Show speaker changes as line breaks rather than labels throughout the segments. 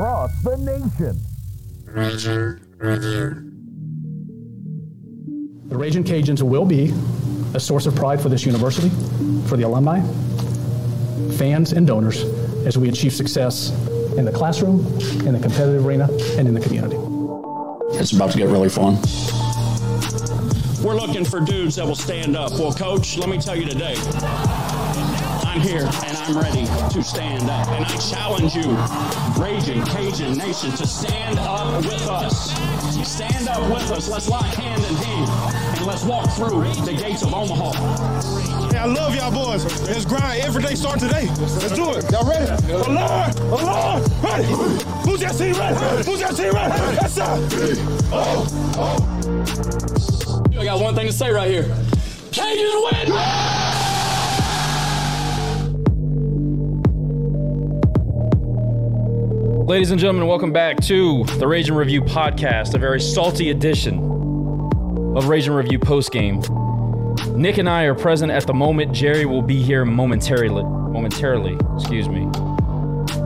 across the nation.
Raging Review.
The Raging Cajuns will be a source of pride for this university, for the alumni, fans, and donors as we achieve success in the classroom, in the competitive arena, and in the community.
It's about to get really fun.
We're looking for dudes that will stand up. Well, coach, let me tell you today, I'm here and I'm ready to stand up. And I challenge you, Raging Cajun Nation, to stand up with us. Stand up with us. Let's lock hand in hand and let's walk through the gates of Omaha.
Hey, I love y'all boys. Let's grind. Every day start today. Let's do it. Y'all ready? Oh, Lord. Oh, Lord. Ready. Who's that team ready? Who's that team ready? Yes, sir. Oh,
I got one thing to say right here. Cajuns win!
Ladies and gentlemen, welcome back to the Raging Review podcast, a very salty edition of Raging Review postgame. Nick and I are present at the moment. Jerry will be here momentarily. Momentarily, excuse me.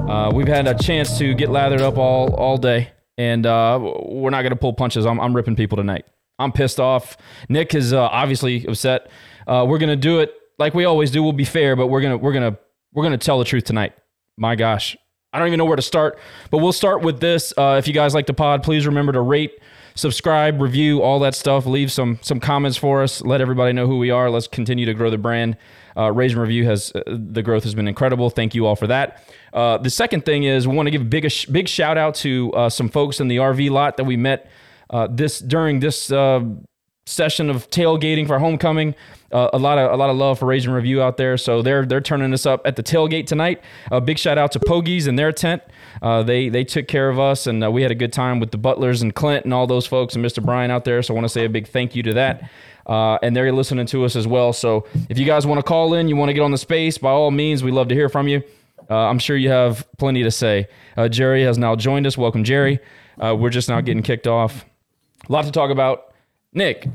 Uh, we've had a chance to get lathered up all all day, and uh, we're not going to pull punches. I'm, I'm ripping people tonight. I'm pissed off. Nick is uh, obviously upset. Uh, we're going to do it like we always do. We'll be fair, but we're gonna we're gonna we're gonna tell the truth tonight. My gosh, I don't even know where to start, but we'll start with this. Uh, if you guys like the pod, please remember to rate, subscribe, review, all that stuff. Leave some some comments for us. Let everybody know who we are. Let's continue to grow the brand. Uh, Raging Review has uh, the growth has been incredible. Thank you all for that. Uh, the second thing is we want to give a big big shout out to uh, some folks in the RV lot that we met uh, this during this uh, session of tailgating for homecoming. Uh, a lot of a lot of love for Raging Review out there. So they're they're turning us up at the tailgate tonight. A big shout out to Pogies and their tent. Uh, they they took care of us, and uh, we had a good time with the Butlers and Clint and all those folks and Mr. Brian out there. So I want to say a big thank you to that. Uh, and they're listening to us as well. So if you guys want to call in, you want to get on the space, by all means, we love to hear from you. Uh, I'm sure you have plenty to say. Uh, Jerry has now joined us. Welcome, Jerry. we're just now getting kicked off. A lot to talk about. Nick,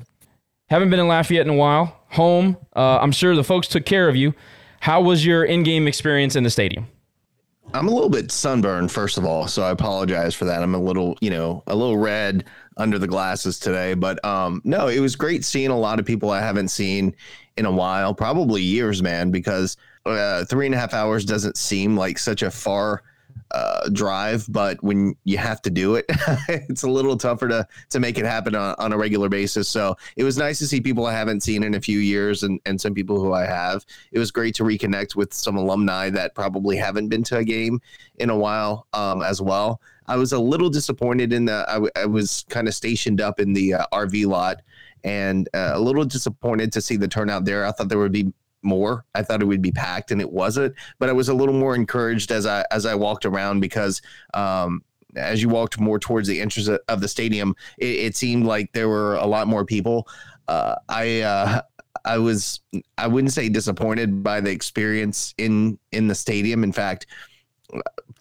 haven't been in Lafayette in a while. Home. Uh, I'm sure the folks took care of you. How was your in-game experience in the stadium?
I'm a little bit sunburned, first of all, so I apologize for that. I'm a little, you know, a little red under the glasses today, but um, no, it was great seeing a lot of people I haven't seen in a while, probably years, man, because uh, three and a half hours doesn't seem like such a far uh, drive, but when you have to do it, it's a little tougher to to make it happen on, on, a regular basis. So it was nice to see people I haven't seen in a few years, and and some people who I have. It was great to reconnect with some alumni that probably haven't been to a game in a while, um, as well. I was a little disappointed in the. I, w- I was kind of stationed up in the uh, RV lot, and uh, a little disappointed to see the turnout there. I thought there would be more. I thought it would be packed, and it wasn't. But I was a little more encouraged as I as I walked around because um, as you walked more towards the entrance of the stadium, it, it seemed like there were a lot more people. Uh, I uh, I was I wouldn't say disappointed by the experience in in the stadium. In fact,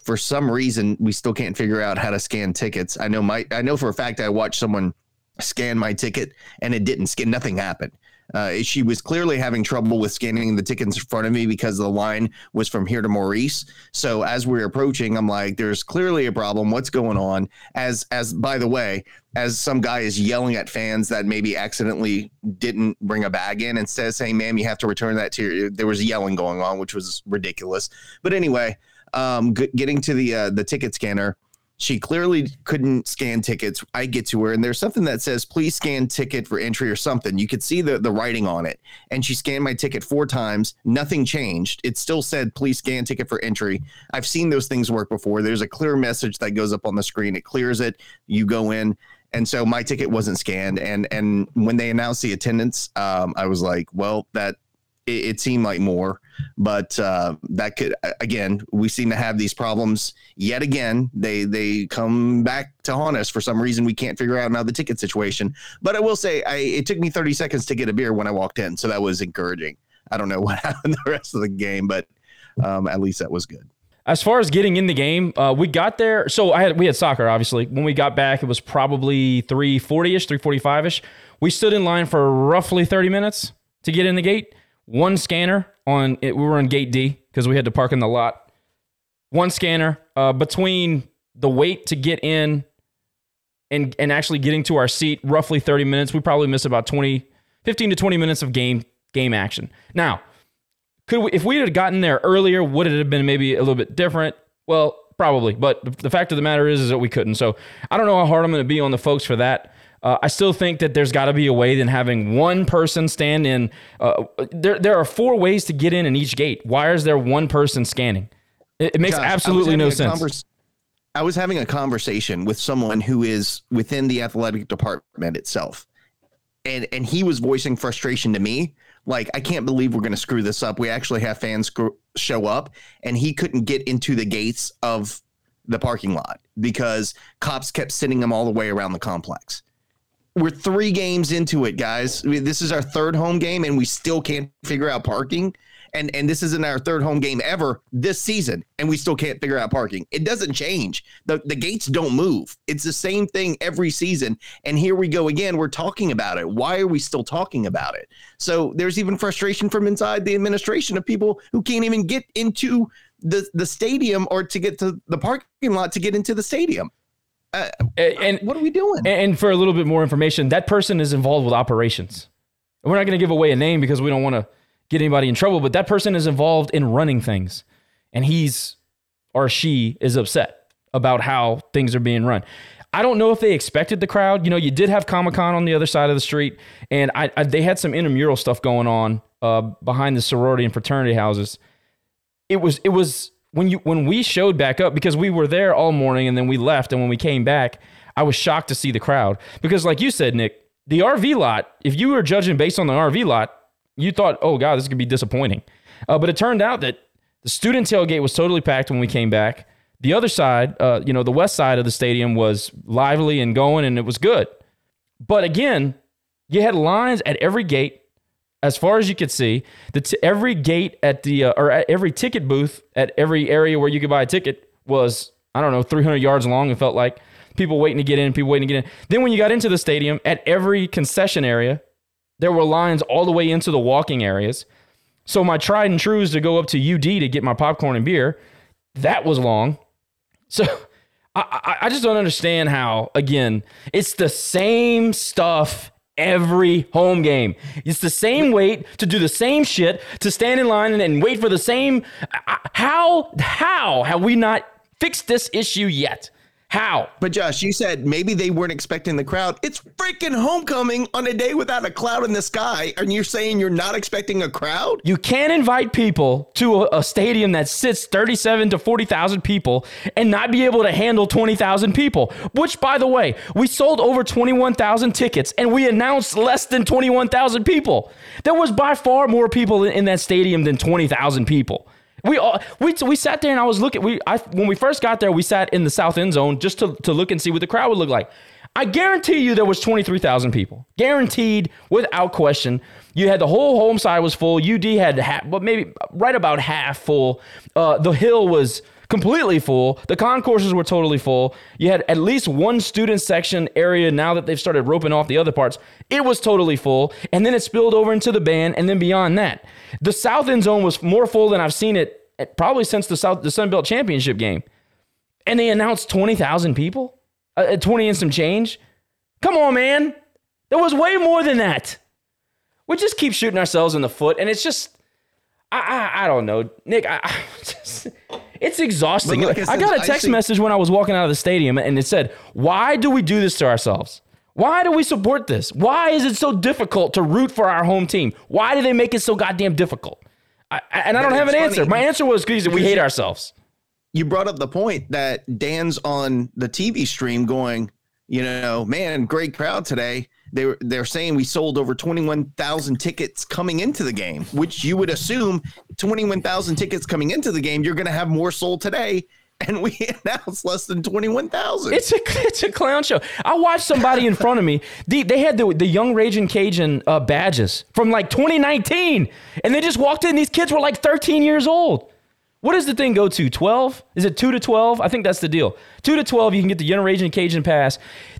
for some reason, we still can't figure out how to scan tickets. I know my I know for a fact I watched someone scan my ticket and it didn't scan. Nothing happened. Uh, she was clearly having trouble with scanning the tickets in front of me because the line was from here to Maurice. So as we are approaching, I'm like, "There's clearly a problem. What's going on?" As as by the way, as some guy is yelling at fans that maybe accidentally didn't bring a bag in instead of saying, ma'am, you have to return that to your." There was yelling going on, which was ridiculous. But anyway, um, g- getting to the uh, the ticket scanner she clearly couldn't scan tickets. I get to her, and there's something that says, please scan ticket for entry or something. You could see the, the writing on it. And she scanned my ticket four times. Nothing changed. It still said, please scan ticket for entry. I've seen those things work before. There's a clear message that goes up on the screen, it clears it. You go in. And so my ticket wasn't scanned. And and when they announced the attendance, um, I was like, well, that it, it seemed like more, but uh, that could again. We seem to have these problems yet again. They they come back to haunt us for some reason. We can't figure out now the ticket situation. But I will say, I, it took me 30 seconds to get a beer when I walked in, so that was encouraging. I don't know what happened the rest of the game, but um, at least that was good.
As far as getting in the game, uh, we got there. So I had we had soccer obviously. When we got back, it was probably three forty ish, three forty five ish. We stood in line for roughly thirty minutes to get in the gate one scanner on it. We were on gate D because we had to park in the lot. One scanner uh, between the wait to get in and and actually getting to our seat roughly 30 minutes, we probably miss about 20 15 to 20 minutes of game game action. Now, could we, if we had gotten there earlier, would it have been maybe a little bit different? Well, probably. But the fact of the matter is, is that we couldn't. So I don't know how hard I'm going to be on the folks for that. Uh, I still think that there's got to be a way than having one person stand in. Uh, there, there are four ways to get in in each gate. Why is there one person scanning? It, it makes
Josh,
absolutely no sense.
I was having a conversation with someone who is within the athletic department itself. And and he was voicing frustration to me. Like, I can't believe we're going to screw this up. We actually have fans screw, show up, and he couldn't get into the gates of the parking lot because cops kept sending him all the way around the complex. We're three games into it, guys. I mean, This is our third home game, and we still can't figure out parking. And and this isn't our third home game ever this season, and we still can't figure out parking. It doesn't change. the The gates don't move. It's the same thing every season. And here we go again. We're talking about it. Why are we still talking about it? So there's even frustration from inside the administration of people who can't even get into the the stadium or to get to the parking lot to get into the stadium. Uh,
and
what are we doing?
And for a little bit more information, that person is involved with operations. We're not going to give away a name because we don't want to get anybody in trouble, but that person is involved in running things. And he's or she is upset about how things are being run. I don't know if they expected the crowd. You know, you did have Comic Con on the other side of the street, and I, I they had some intramural stuff going on uh, behind the sorority and fraternity houses. It was it was when you when we showed back up because we were there all morning and then we left, and when we came back, I was shocked to see the crowd because, like you said, Nick, the RV lot. If you were judging based on the RV lot, you thought, oh god, this could be disappointing. Uh, but it turned out that the student tailgate was totally packed when we came back. The other side, uh, you know, the west side of the stadium was lively and going, and it was good. But again, you had lines at every gate, as far as you could see. The t- every gate at the uh, or at every ticket booth at every area where you could buy a ticket was I don't know 300 yards long. It felt like people waiting to get in, people waiting to get in. Then when you got into the stadium, at every concession area, there were lines all the way into the walking areas. So my tried and trues to go up to UD to get my popcorn and beer, that was long. So I, I just don't understand how, again, it's the same stuff every home game. It's the same wait to do the same shit, to stand in line and, and wait for the same. I- How, how have we not fixed this issue yet? How?
But Josh, you said maybe they weren't expecting the crowd. It's freaking homecoming on a day without a cloud in the sky, and you're saying you're not expecting a crowd?
You can't invite people to a, a stadium that sits 37 to 40,000 people and not be able to handle 20,000 people. Which, by the way, we sold over 21,000 tickets and we announced less than 21,000 people. There was by far more people in, in that stadium than 20,000 people. We all we we sat there and I was looking. We I when we first got there, we sat in the south end zone just to to look and see what the crowd would look like. I guarantee you there was 23,000 people. Guaranteed, without question. You had the whole home side was full. UD had half, but maybe right about half full. Uh, the hill was completely full. The concourses were totally full. You had at least one student section area now that they've started roping off the other parts. It was totally full. And then it spilled over into the band. And then beyond that, the south end zone was more full than I've seen it probably since the South the Sun Belt Championship game. And they announced 20,000 people? Uh, uh, 20 and some change? Come on, man. There was way more than that. We just keep shooting ourselves in the foot. And it's just, I, I, I don't know. Nick, I, I just, it's exhausting.
Like I
I, got a text
see-
message when I was walking out of the stadium and it said, Why do we do this to ourselves? Why do we support this? Why is it so difficult to root for our home team? Why do they make it so goddamn difficult? I, and I don't have an
it's
answer. My answer was because we hate ourselves.
You brought up the point that Dan's on the TV stream going, you know, man, great crowd today. They were they're saying we sold over 21,000 tickets coming into the game, which you would assume 21,000 tickets coming into the game, you're going to have more sold today. And we announced less than 21,000.
It's a it's a clown show. I watched somebody in front of me. The, they had the the young Raging Cajun uh, badges from like 2019, and they just walked in. These kids were like 13 years old. What does the thing go to? 12? Is it two to 12? I think that's the deal. Two to 12, you can get the young Raging Cajun pass.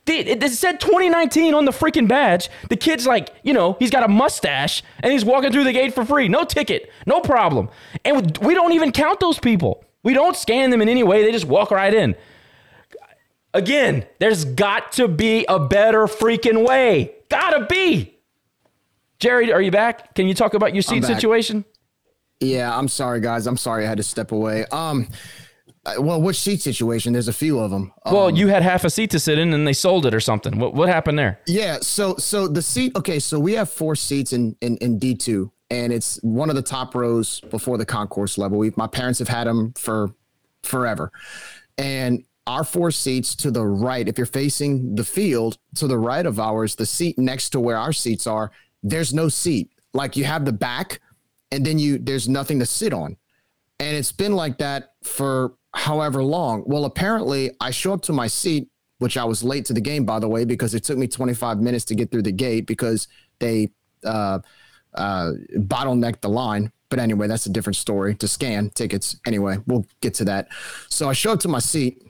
It, it said 2019 on the freaking badge. The kid's like, you know, he's got a mustache and he's walking through the gate for free. No ticket, no problem. And we don't even count those people. We don't scan them in any way. They just walk right in. Again, there's got to be a better freaking way. Gotta be. Jerry, are you back? Can you talk about your seat situation?
Yeah, I'm sorry, guys. I'm sorry I had to step away. Um, well, which seat situation? There's a few of them. Um,
Well, you had half a seat to sit in and they sold it or something. What, what happened there?
yeah. So, so the seat. Okay, so we have four seats in in, in D two, and it's one of the top rows before the concourse level. We, my parents have had them for forever, and our four seats to the right. If you're facing the field to the right of ours, the seat next to where our seats are, there's no seat. Like you have the back, and then you there's nothing to sit on. And it's been like that for however long. Well, apparently, I show up to my seat, which I was late to the game, by the way, because it took me 25 minutes to get through the gate because they uh, uh, bottlenecked the line. But anyway, that's a different story to scan tickets. Anyway, we'll get to that. So I show up to my seat,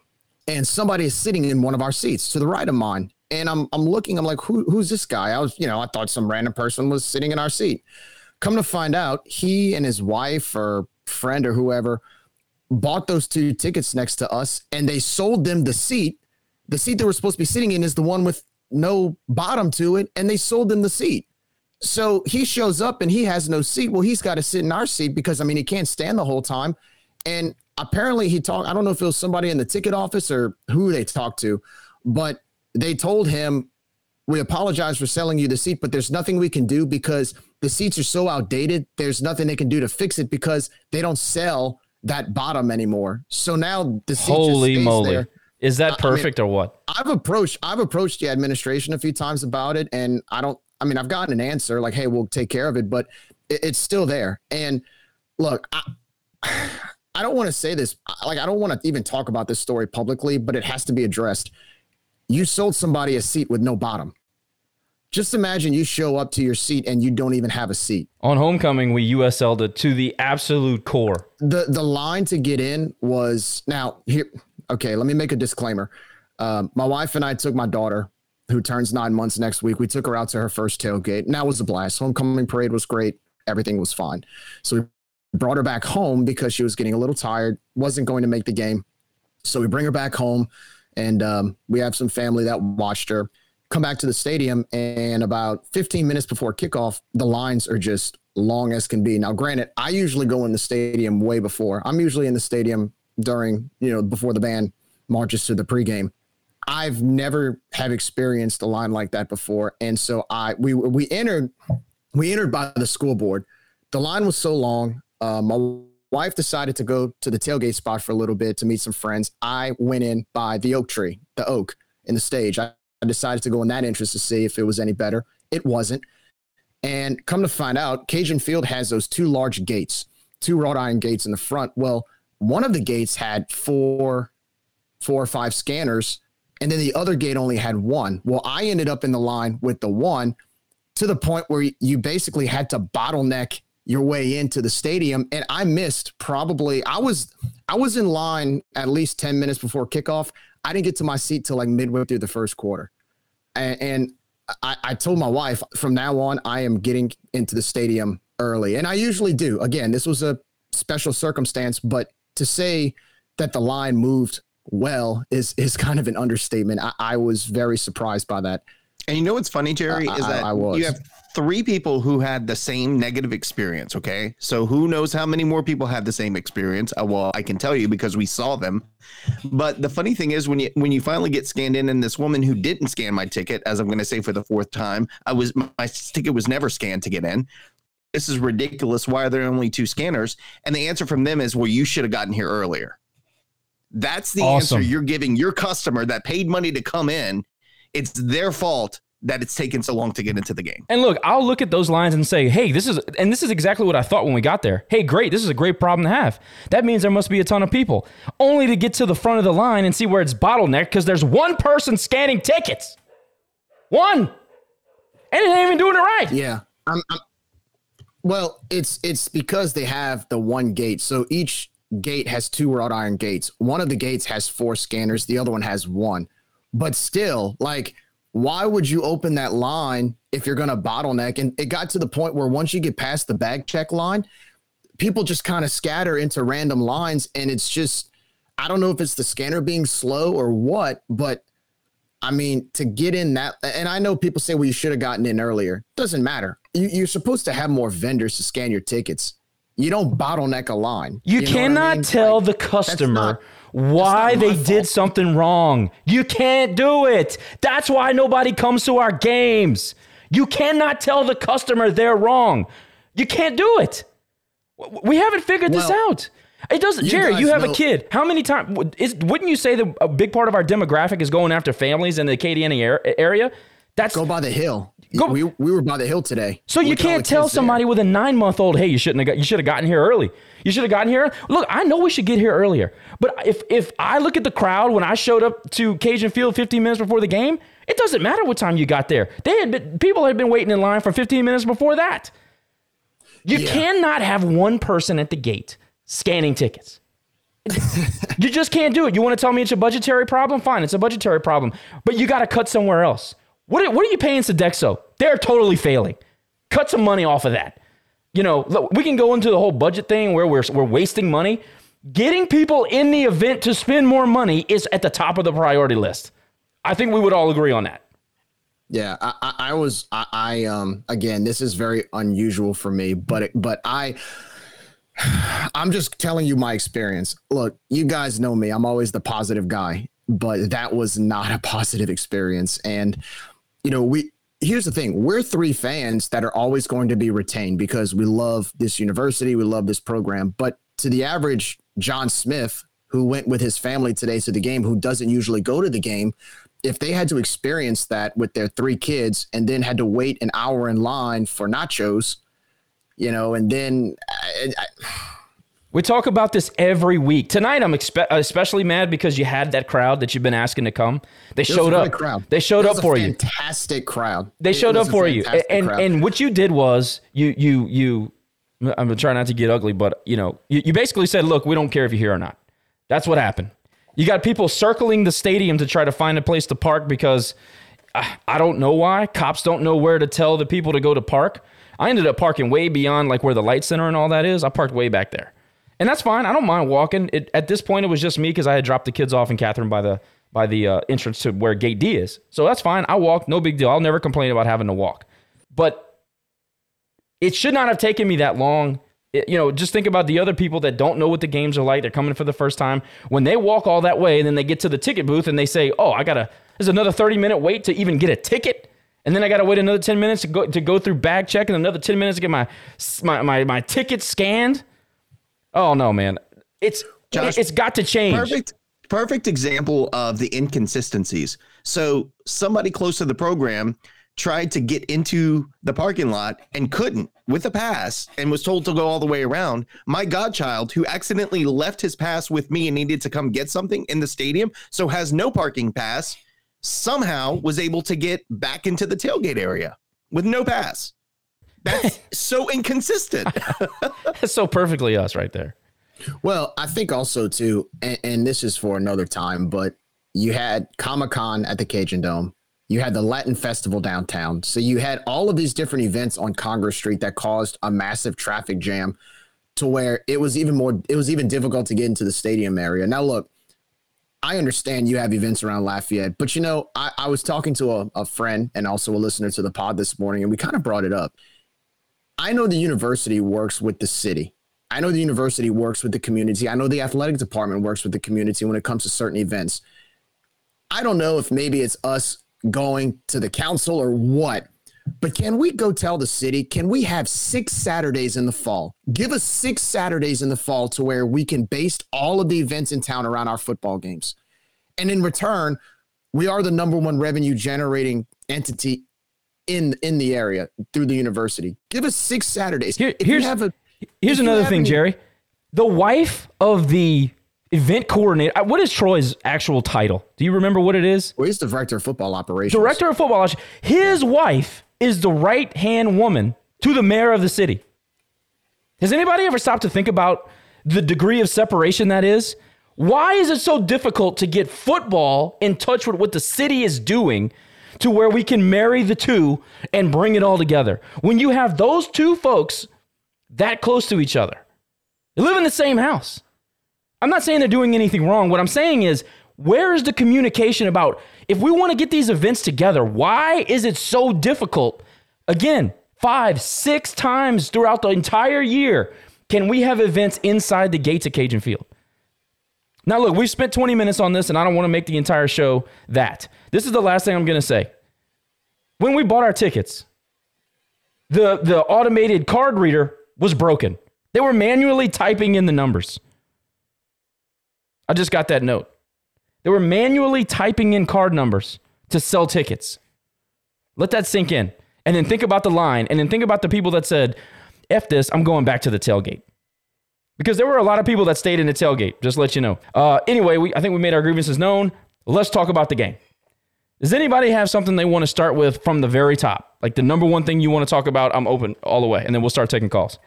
and somebody is sitting in one of our seats to the right of mine. And I'm, I'm looking, I'm like, Who, who's this guy? I was, you know, I thought some random person was sitting in our seat. Come to find out, he and his wife or friend or whoever bought those two tickets next to us and they sold them the seat. The seat they were supposed to be sitting in is the one with no bottom to it, and they sold them the seat. So he shows up and he has no seat. Well, he's got to sit in our seat because I mean he can't stand the whole time. And apparently he talked. I don't know if it was somebody in the ticket office or who they talked to, but they told him, "We apologize for selling you the seat, but there's nothing we can do because the seats are so outdated. There's nothing they can do to fix it because they don't sell that bottom anymore. So now the
Holy moly.
there.
Is that
I- I mean-
perfect or what?
I've approached I've approached the administration a few times about it, and I don't. I mean, I've gotten an answer like, "Hey, we'll take care of it," but it, it's still there. And look, I, I don't want to say this. Like, I don't want to even talk about this story publicly, but it has to be addressed. You sold somebody a seat with no bottom. Just imagine you show up to your seat and you don't even have a seat.
On homecoming, we USL'd it to the absolute core.
the the line to get in was now here. Okay, let me make a disclaimer. Um, my wife and I took my daughter, who turns nine months next week. We took her out to her first tailgate. And that was a blast. Homecoming parade was great. Everything was fine. So we brought her back home because she was getting a little tired, wasn't going to make the game. So we bring her back home, and um, we have some family that watched her. Come back to the stadium, and about 15 minutes before kickoff, the lines are just long as can be. Now, granted, I usually go in the stadium way before. I'm usually in the stadium during, you know, before the band marches to the pregame. I've never have experienced a line like that before, and so I we we entered we entered by the school board. The line was so long. Uh, my wife decided to go to the tailgate spot for a little bit to meet some friends. I went in by the oak tree, the oak in the stage. I, I decided to go in that interest to see if it was any better. It wasn't. And come to find out, Cajun Field has those two large gates, two wrought iron gates in the front. Well, one of the gates had four, four or five scanners, and then the other gate only had one. Well, I ended up in the line with the one to the point where you basically had to bottleneck your way into the stadium and i missed probably i was i was in line at least 10 minutes before kickoff i didn't get to my seat till like midway through the first quarter. And, and I, I told my wife from now on i am getting into the stadium early. And i usually do. Again this was a special circumstance but to say that the line moved well is is kind of an understatement. I, I was very surprised by that.
And you know what's funny, Jerry,
I-
is
I-
that
I was.
you have three people who had the same negative experience. Okay, so who knows how many more people had the same experience? Uh, well, I can tell you because we saw them. But the funny thing is, when you when you finally get scanned in, and this woman who didn't scan my ticket, as I'm going to say for the fourth time, I was my ticket was never scanned to get in. This is ridiculous. Why are there only two scanners? And the answer from them is, well, you should have gotten here earlier. That's the
Awesome.
answer you're giving your customer that paid money to come in. It's their fault that it's taken so long to get into the game.
And look, I'll look at those lines and say, hey, this is, and this is exactly what I thought when we got there. Hey, great, this is a great problem to have. That means there must be a ton of people. Only to get to the front of the line and see where it's bottlenecked because there's one person scanning tickets. One. And it ain't even doing it right.
Yeah. I'm, I'm, well, it's it's because they have the one gate. So each gate has two wrought iron gates. One of the gates has four scanners, the other one has one. But still, like, why would you open that line if you're going to bottleneck? And it got to the point where once you get past the bag check line, people just kind of scatter into random lines. And it's just, I don't know if it's the scanner being slow or what, but I mean, to get in that, and I know people say, well, you should have gotten in earlier. Doesn't matter. You, you're supposed to have more vendors to scan your tickets. You don't bottleneck a line.
You,
know what I
cannot
mean?
tell
Like,
the customer why they
my
did something wrong. You can't do it. That's why nobody comes to our games. You cannot tell the customer they're wrong. You can't do it. We haven't figured this out. It doesn't,
you
Jerry. You have a kid. How many times? Is wouldn't you say that a big part of our demographic is going after families in the Acadiana area? That's
Go by the hill.
Go-
we, we were by the hill today.
So you
Look at all
can't tell
kids there.
somebody with a nine month old, hey, you shouldn't have got, you should have gotten here early. You should have gotten here. Look, I know we should get here earlier, but if if I look at the crowd when I showed up to Cajun Field 15 minutes before the game, it doesn't matter what time you got there. They had been people had been waiting in line for 15 minutes before that. You
Yeah.
cannot have one person at the gate scanning tickets. you just can't do it. You want to tell me it's a budgetary problem? Fine, it's a budgetary problem, but you got to cut somewhere else. What are, what are you paying Sodexo? They're totally failing. Cut some money off of that. You know, look, we can go into the whole budget thing where we're, we're wasting money. Getting people in the event to spend more money is at the top of the priority list. I think we would all agree on that.
Yeah, I, I, was, I, I, um, again, this is very unusual for me, but, it, but I, I'm just telling you my experience. Look, you guys know me. I'm always the positive guy, but that was not a positive experience. And, you know, we, here's the thing we're three fans that are always going to be retained because we love this university, we love this program. But to the average John Smith, who went with his family today to the game, who doesn't usually go to the game, if they had to experience that with their three kids and then had to wait an hour in line for nachos, you know, and then I, I,
We talk about this every week. Tonight, I'm expe- especially mad because you had that crowd that you've been asking to come. They
it
showed
a
up.
crowd.
They showed up for you.
Fantastic crowd.
They showed up for you, and
crowd.
and what you did was you you you. I'm trying not to get ugly, but you know you, you basically said, "Look, we don't care if you're here or not." That's what happened. You got people circling the stadium to try to find a place to park because I, I don't know why cops don't know where to tell the people to go to park. I ended up parking way beyond like where the light center and all that is. I parked way back there, and that's fine. I don't mind walking. It, at this point, it was just me because I had dropped the kids off in Catherine by the by the uh, entrance to where Gate D is. So that's fine. I walked, no big deal. I'll never complain about having to walk. But it should not have taken me that long. It- you know, just think about the other people that don't know what the games are like. They're coming for the first time. When they walk all that way and then they get to the ticket booth and they say, "Oh, I gotta." There's another 30 minute wait to even get a ticket, and then I gotta wait another 10 minutes to go to go through bag check and another 10 minutes to get my my my, my ticket scanned. Oh no, man! It's
Josh,
it's got to change.
Perfect, perfect example of the inconsistencies. So somebody close to the program tried to get into the parking lot and couldn't with a pass and was told to go all the way around. My godchild, who accidentally left his pass with me and needed to come get something in the stadium, so has no parking pass, somehow was able to get back into the tailgate area with no pass. That's so inconsistent.
That's so perfectly us right there.
Well, I think also too, and, and this is for another time, but you had Comic Con at the Cajun Dome. You had the Latin Festival downtown. So you had all of these different events on Congress Street that caused a massive traffic jam to where it was even more, it was even difficult to get into the stadium area. Now, look, I understand you have events around Lafayette, but you know, I, I was talking to a, a friend and also a listener to the pod this morning, and we kind of brought it up. I know the university works with the city. I know the university works with the community. I know the athletic department works with the community when it comes to certain events. I don't know if maybe it's us going to the council or what, but can we go tell the city, can we have six Saturdays in the fall? Give us six Saturdays in the fall to where we can base all of the events in town around our football games. And in return, we are the number one revenue generating entity in in the area through the university. Give us six Saturdays.
Here- here's-
a
Here's another thing,
any-
Jerry. The wife of the event coordinator. uh, What is Troy's actual title? Do you remember what it is?
Well, he's the director of football operations.
Director of football. Operations. His wife is the right hand woman to the mayor of the city. Has anybody ever stopped to think about the degree of separation that is? Why is it so difficult to get football in touch with what the city is doing to where we can marry the two and bring it all together? When you have those two folks that close to each other, they live in the same house. I'm not saying they're doing anything wrong. What I'm saying is, where is the communication about if we want to get these events together, why is it so difficult? Again, five, six times throughout the entire year, can we have events inside the gates of Cajun Field? Now, look, we've spent 20 minutes on this, and I don't want to make the entire show that. This is the last thing I'm going to say. When we bought our tickets, the, the automated card reader was broken. They were manually typing in the numbers. I just got that note. They were manually typing in card numbers to sell tickets. Let that sink in. And then think about the line. And then think about the people that said, F this, I'm going back to the tailgate. Because there were a lot of people that stayed in the tailgate, just let you know. Uh, anyway, we, I think we made our grievances known. Let's talk about the game. Does anybody have something they want to start with from the very top? Like the number one thing you want to talk about? I'm open all the way. And then we'll start taking calls.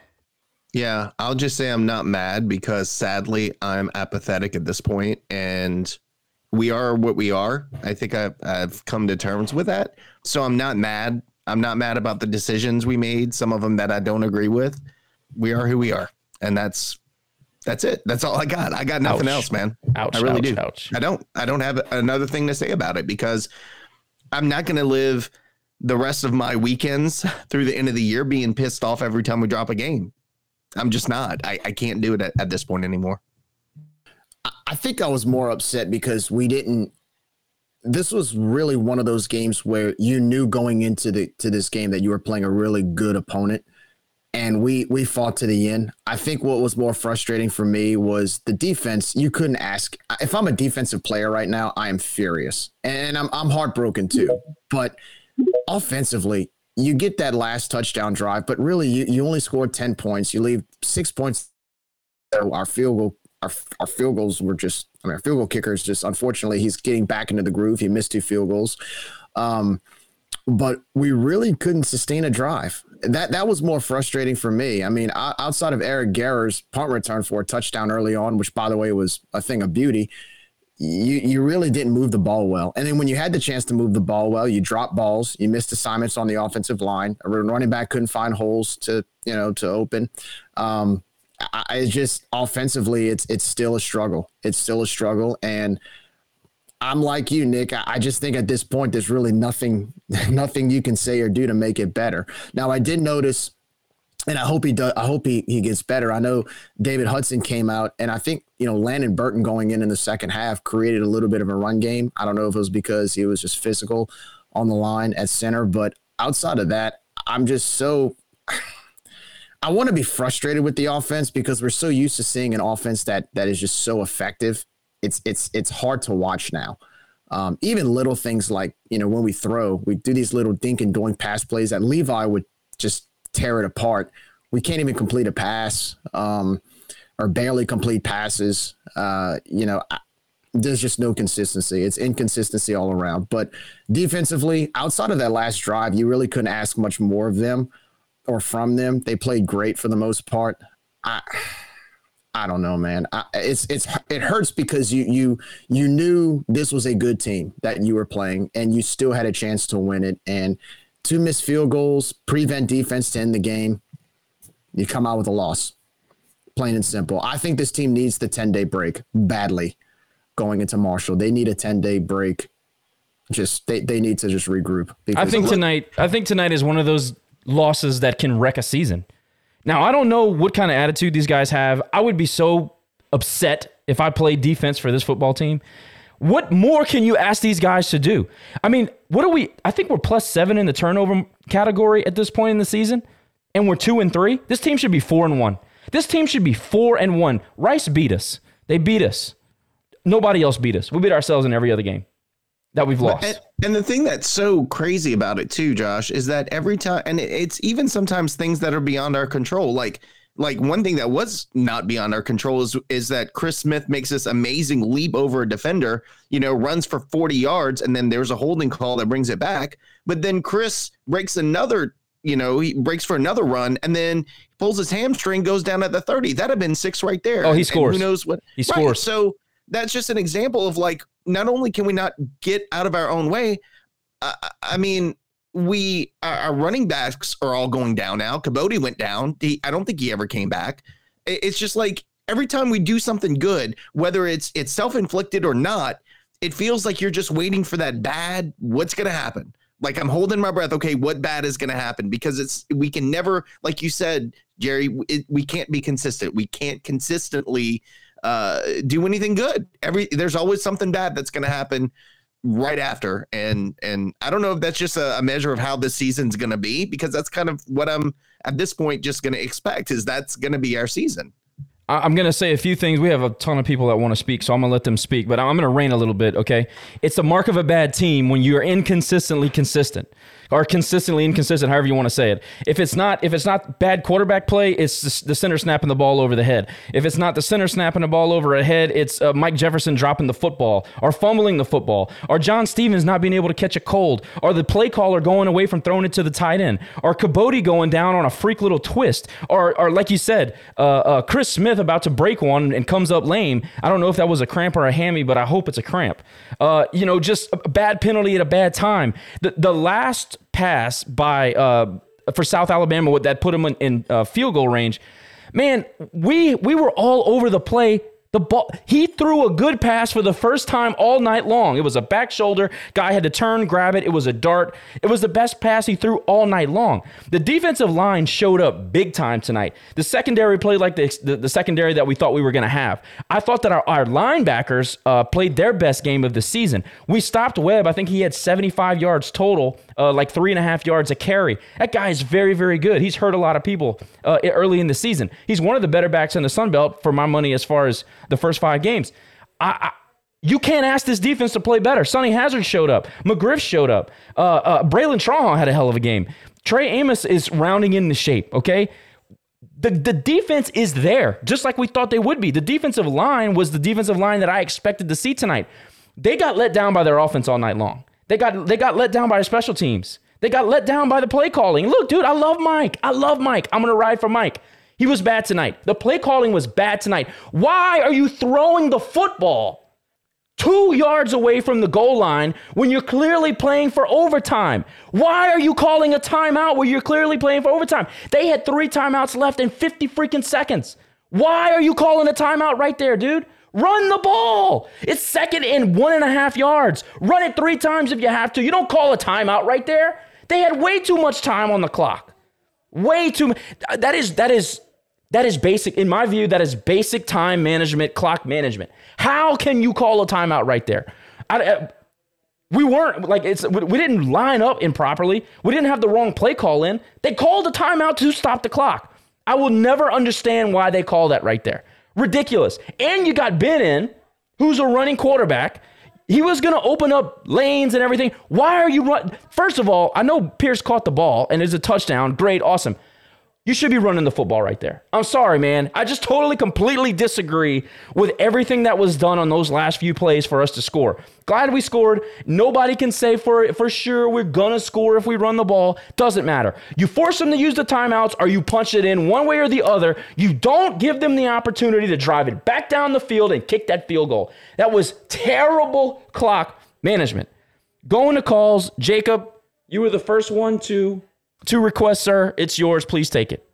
Yeah, I'll just say I'm not mad because sadly I'm apathetic at this point and we are what we are. I think I've, I've come to terms with that. So I'm not mad. I'm not mad about the decisions we made, some of them that I don't agree with. We are who we are. And that's that's it. That's all I got. I got nothing
Ouch.
else, man.
Ouch,
I really
ouch,
do.
ouch.
I don't. I don't have another thing to say about it because I'm not going to live the rest of my weekends through the end of the year being pissed off every time we drop a game. I'm just not. I, I can't do it at, at this point anymore.
I think I was more upset because we didn't. This was really one of those games where you knew going into the to this game that you were playing a really good opponent, and we we fought to the end. I think what was more frustrating for me was the defense. You couldn't ask. If I'm a defensive player right now, I am furious, and I'm I'm heartbroken too. But offensively, you get that last touchdown drive, but really you, you only scored 10 points. You leave six points. Our field goal, our, our field goals were just, I mean, our field goal kicker is just, unfortunately, he's getting back into the groove. He missed two field goals. Um, but we really couldn't sustain a drive. That that was more frustrating for me. I mean, outside of Eric Garror's punt return for a touchdown early on, which by the way was a thing of beauty, you you really didn't move the ball well. And then when you had the chance to move the ball well, you dropped balls, you missed assignments on the offensive line. A running back couldn't find holes to you know to open. Um, I, I just offensively, it's it's still a struggle. It's still a struggle, and I'm like you, Nick. I, just think at this point, there's really nothing nothing you can say or do to make it better. Now, I did notice and I hope he does. I hope he, he gets better. I know David Hudson came out, and I think you know Landon Burton going in in the second half created a little bit of a run game. I don't know if it was because he was just physical on the line at center, but outside of that, I'm just so. I want to be frustrated with the offense because we're so used to seeing an offense that that is just so effective. It's it's it's hard to watch now. Um, even little things like you know when we throw, we do these little dink and doink pass plays that Levi would just tear it apart. We can't even complete a pass um, or barely complete passes. Uh, you know, I, there's just no consistency. It's inconsistency all around. But defensively, outside of that last drive, you really couldn't ask much more of them or from them. They played great for the most part. I, I don't know, man. I, it's it's it hurts because you you you knew this was a good team that you were playing, and you still had a chance to win it. And two missed field goals, prevent defense to end the game. You come out with a loss, plain and simple. I think this team needs the ten day break badly going into Marshall. They need a ten day break. Just they, they need to just regroup.
I think tonight. I think tonight is one of those losses that can wreck a season. Now I don't know what kind of attitude these guys have. I would be so upset if I played defense for this football team. What more can you ask these guys to do? I mean, what are we? I think we're plus seven in the turnover category at this point in the season, and we're two and three. This team should be four and one. This team should be four and one. Rice beat us. They beat us. Nobody else beat us. We beat ourselves in every other game that we've lost.
And, and the thing that's so crazy about it too, Josh, is that every time, and it's even sometimes things that are beyond our control. Like, like one thing that was not beyond our control is is that Chris Smith makes this amazing leap over a defender. You know, runs for forty yards, and then there's a holding call that brings it back. But then Chris breaks another. You know, he breaks for another run, and then pulls his hamstring, goes down at the thirty. That'd have been six right there.
Oh, he
And
scores.
who knows what
He
Right,
scores.
So that's just an example of like not only can we not get out of our own way i, I mean we our, running backs are all going down now Kibodi went down he, i don't think he ever came back it's just like Every time we do something good, whether it's it's self-inflicted or not, it feels like you're just waiting for that bad. What's to happen? Like I'm holding my breath. Okay, what bad is to happen? Because it's we can never, like you said, Jerry, it, we can't be consistent. We can't consistently uh, do anything good. Every there's always something bad that's going to happen right after, and and I don't know if that's just a, a measure of how this season's going to be because that's kind of what I'm at this point just going to expect is that's going to be our season.
I'm going to say a few things. We have a ton of people that want to speak, so I'm going to let them speak, but I'm going to rein a little bit, okay? It's the mark of a bad team when you're inconsistently consistent or consistently inconsistent, however you want to say it. If it's not if it's not bad quarterback play, it's the center snapping the ball over the head. If it's not the center snapping the ball over a head, it's uh, Mike Jefferson dropping the football or fumbling the football or John Stevens not being able to catch a cold or the play caller going away from throwing it to the tight end or Kibodi going down on a freak little twist or, or like you said, uh, uh, Chris Smith about to break one and comes up lame. I don't know if that was a cramp or a hammy, but I hope it's a cramp. Uh, you know, just a bad penalty at a bad time. The, the last pass by uh, for South Alabama that put them in, in uh, field goal range. Man, we we were all over the play the ball, he threw a good pass for the first time all night long. It was a back shoulder. Guy had to turn, grab it. It was a dart. It was the best pass he threw all night long. The defensive line showed up big time tonight. The secondary played like the, the, the secondary that we thought we were going to have. I thought that our, our linebackers uh, played their best game of the season. We stopped Webb. I think he had 75 yards total, uh, like three and a half yards a carry. That guy is very, very good. He's hurt a lot of people uh, early in the season. He's one of the better backs in the Sun Belt for my money as far as the first five games. I, I, you can't ask this defense to play better. Sonny Hazard showed up. McGriff showed up. Uh, uh, Bralen Trahan had a hell of a game. Trey Amos is rounding in the shape, okay? The, the defense is there, just like we thought they would be. The defensive line was the defensive line that I expected to see tonight. They got let down by their offense all night long. They got they got let down by their special teams. They got let down by the play calling. Look, dude, I love Mike. I love Mike. I'm gonna ride for Mike. He was bad tonight. The play calling was bad tonight. Why are you throwing the football two yards away from the goal line when you're clearly playing for overtime? Why are you calling a timeout where you're clearly playing for overtime? They had three timeouts left in 50 freaking seconds. Why are you calling a timeout right there, dude? Run the ball. It's second and one and a half yards. Run it three times if you have to. You don't call a timeout right there. They had way too much time on the clock. Way too. That is that is that is basic, in my view, that is basic time management, clock management. How can you call a timeout right there? I, we weren't like it's we didn't line up improperly. We didn't have the wrong play call in. They called a timeout to stop the clock. I will never understand why they call that right there. Ridiculous. And you got Ben in, who's a running quarterback. He was going to open up lanes and everything. Why are you run? First of all, I know Pierce caught the ball and it's a touchdown. Great, awesome. You should be running the football right there. I'm sorry, man. I just totally, completely disagree with everything that was done on those last few plays for us to score. Glad we scored. Nobody can say for for sure we're gonna score if we run the ball. Doesn't matter. You force them to use the timeouts or you punch it in one way or the other. You don't give them the opportunity to drive it back down the field and kick that field goal. That was terrible clock management. Going to calls, Jacob. You were the first one to to requests, sir. It's yours. Please take it.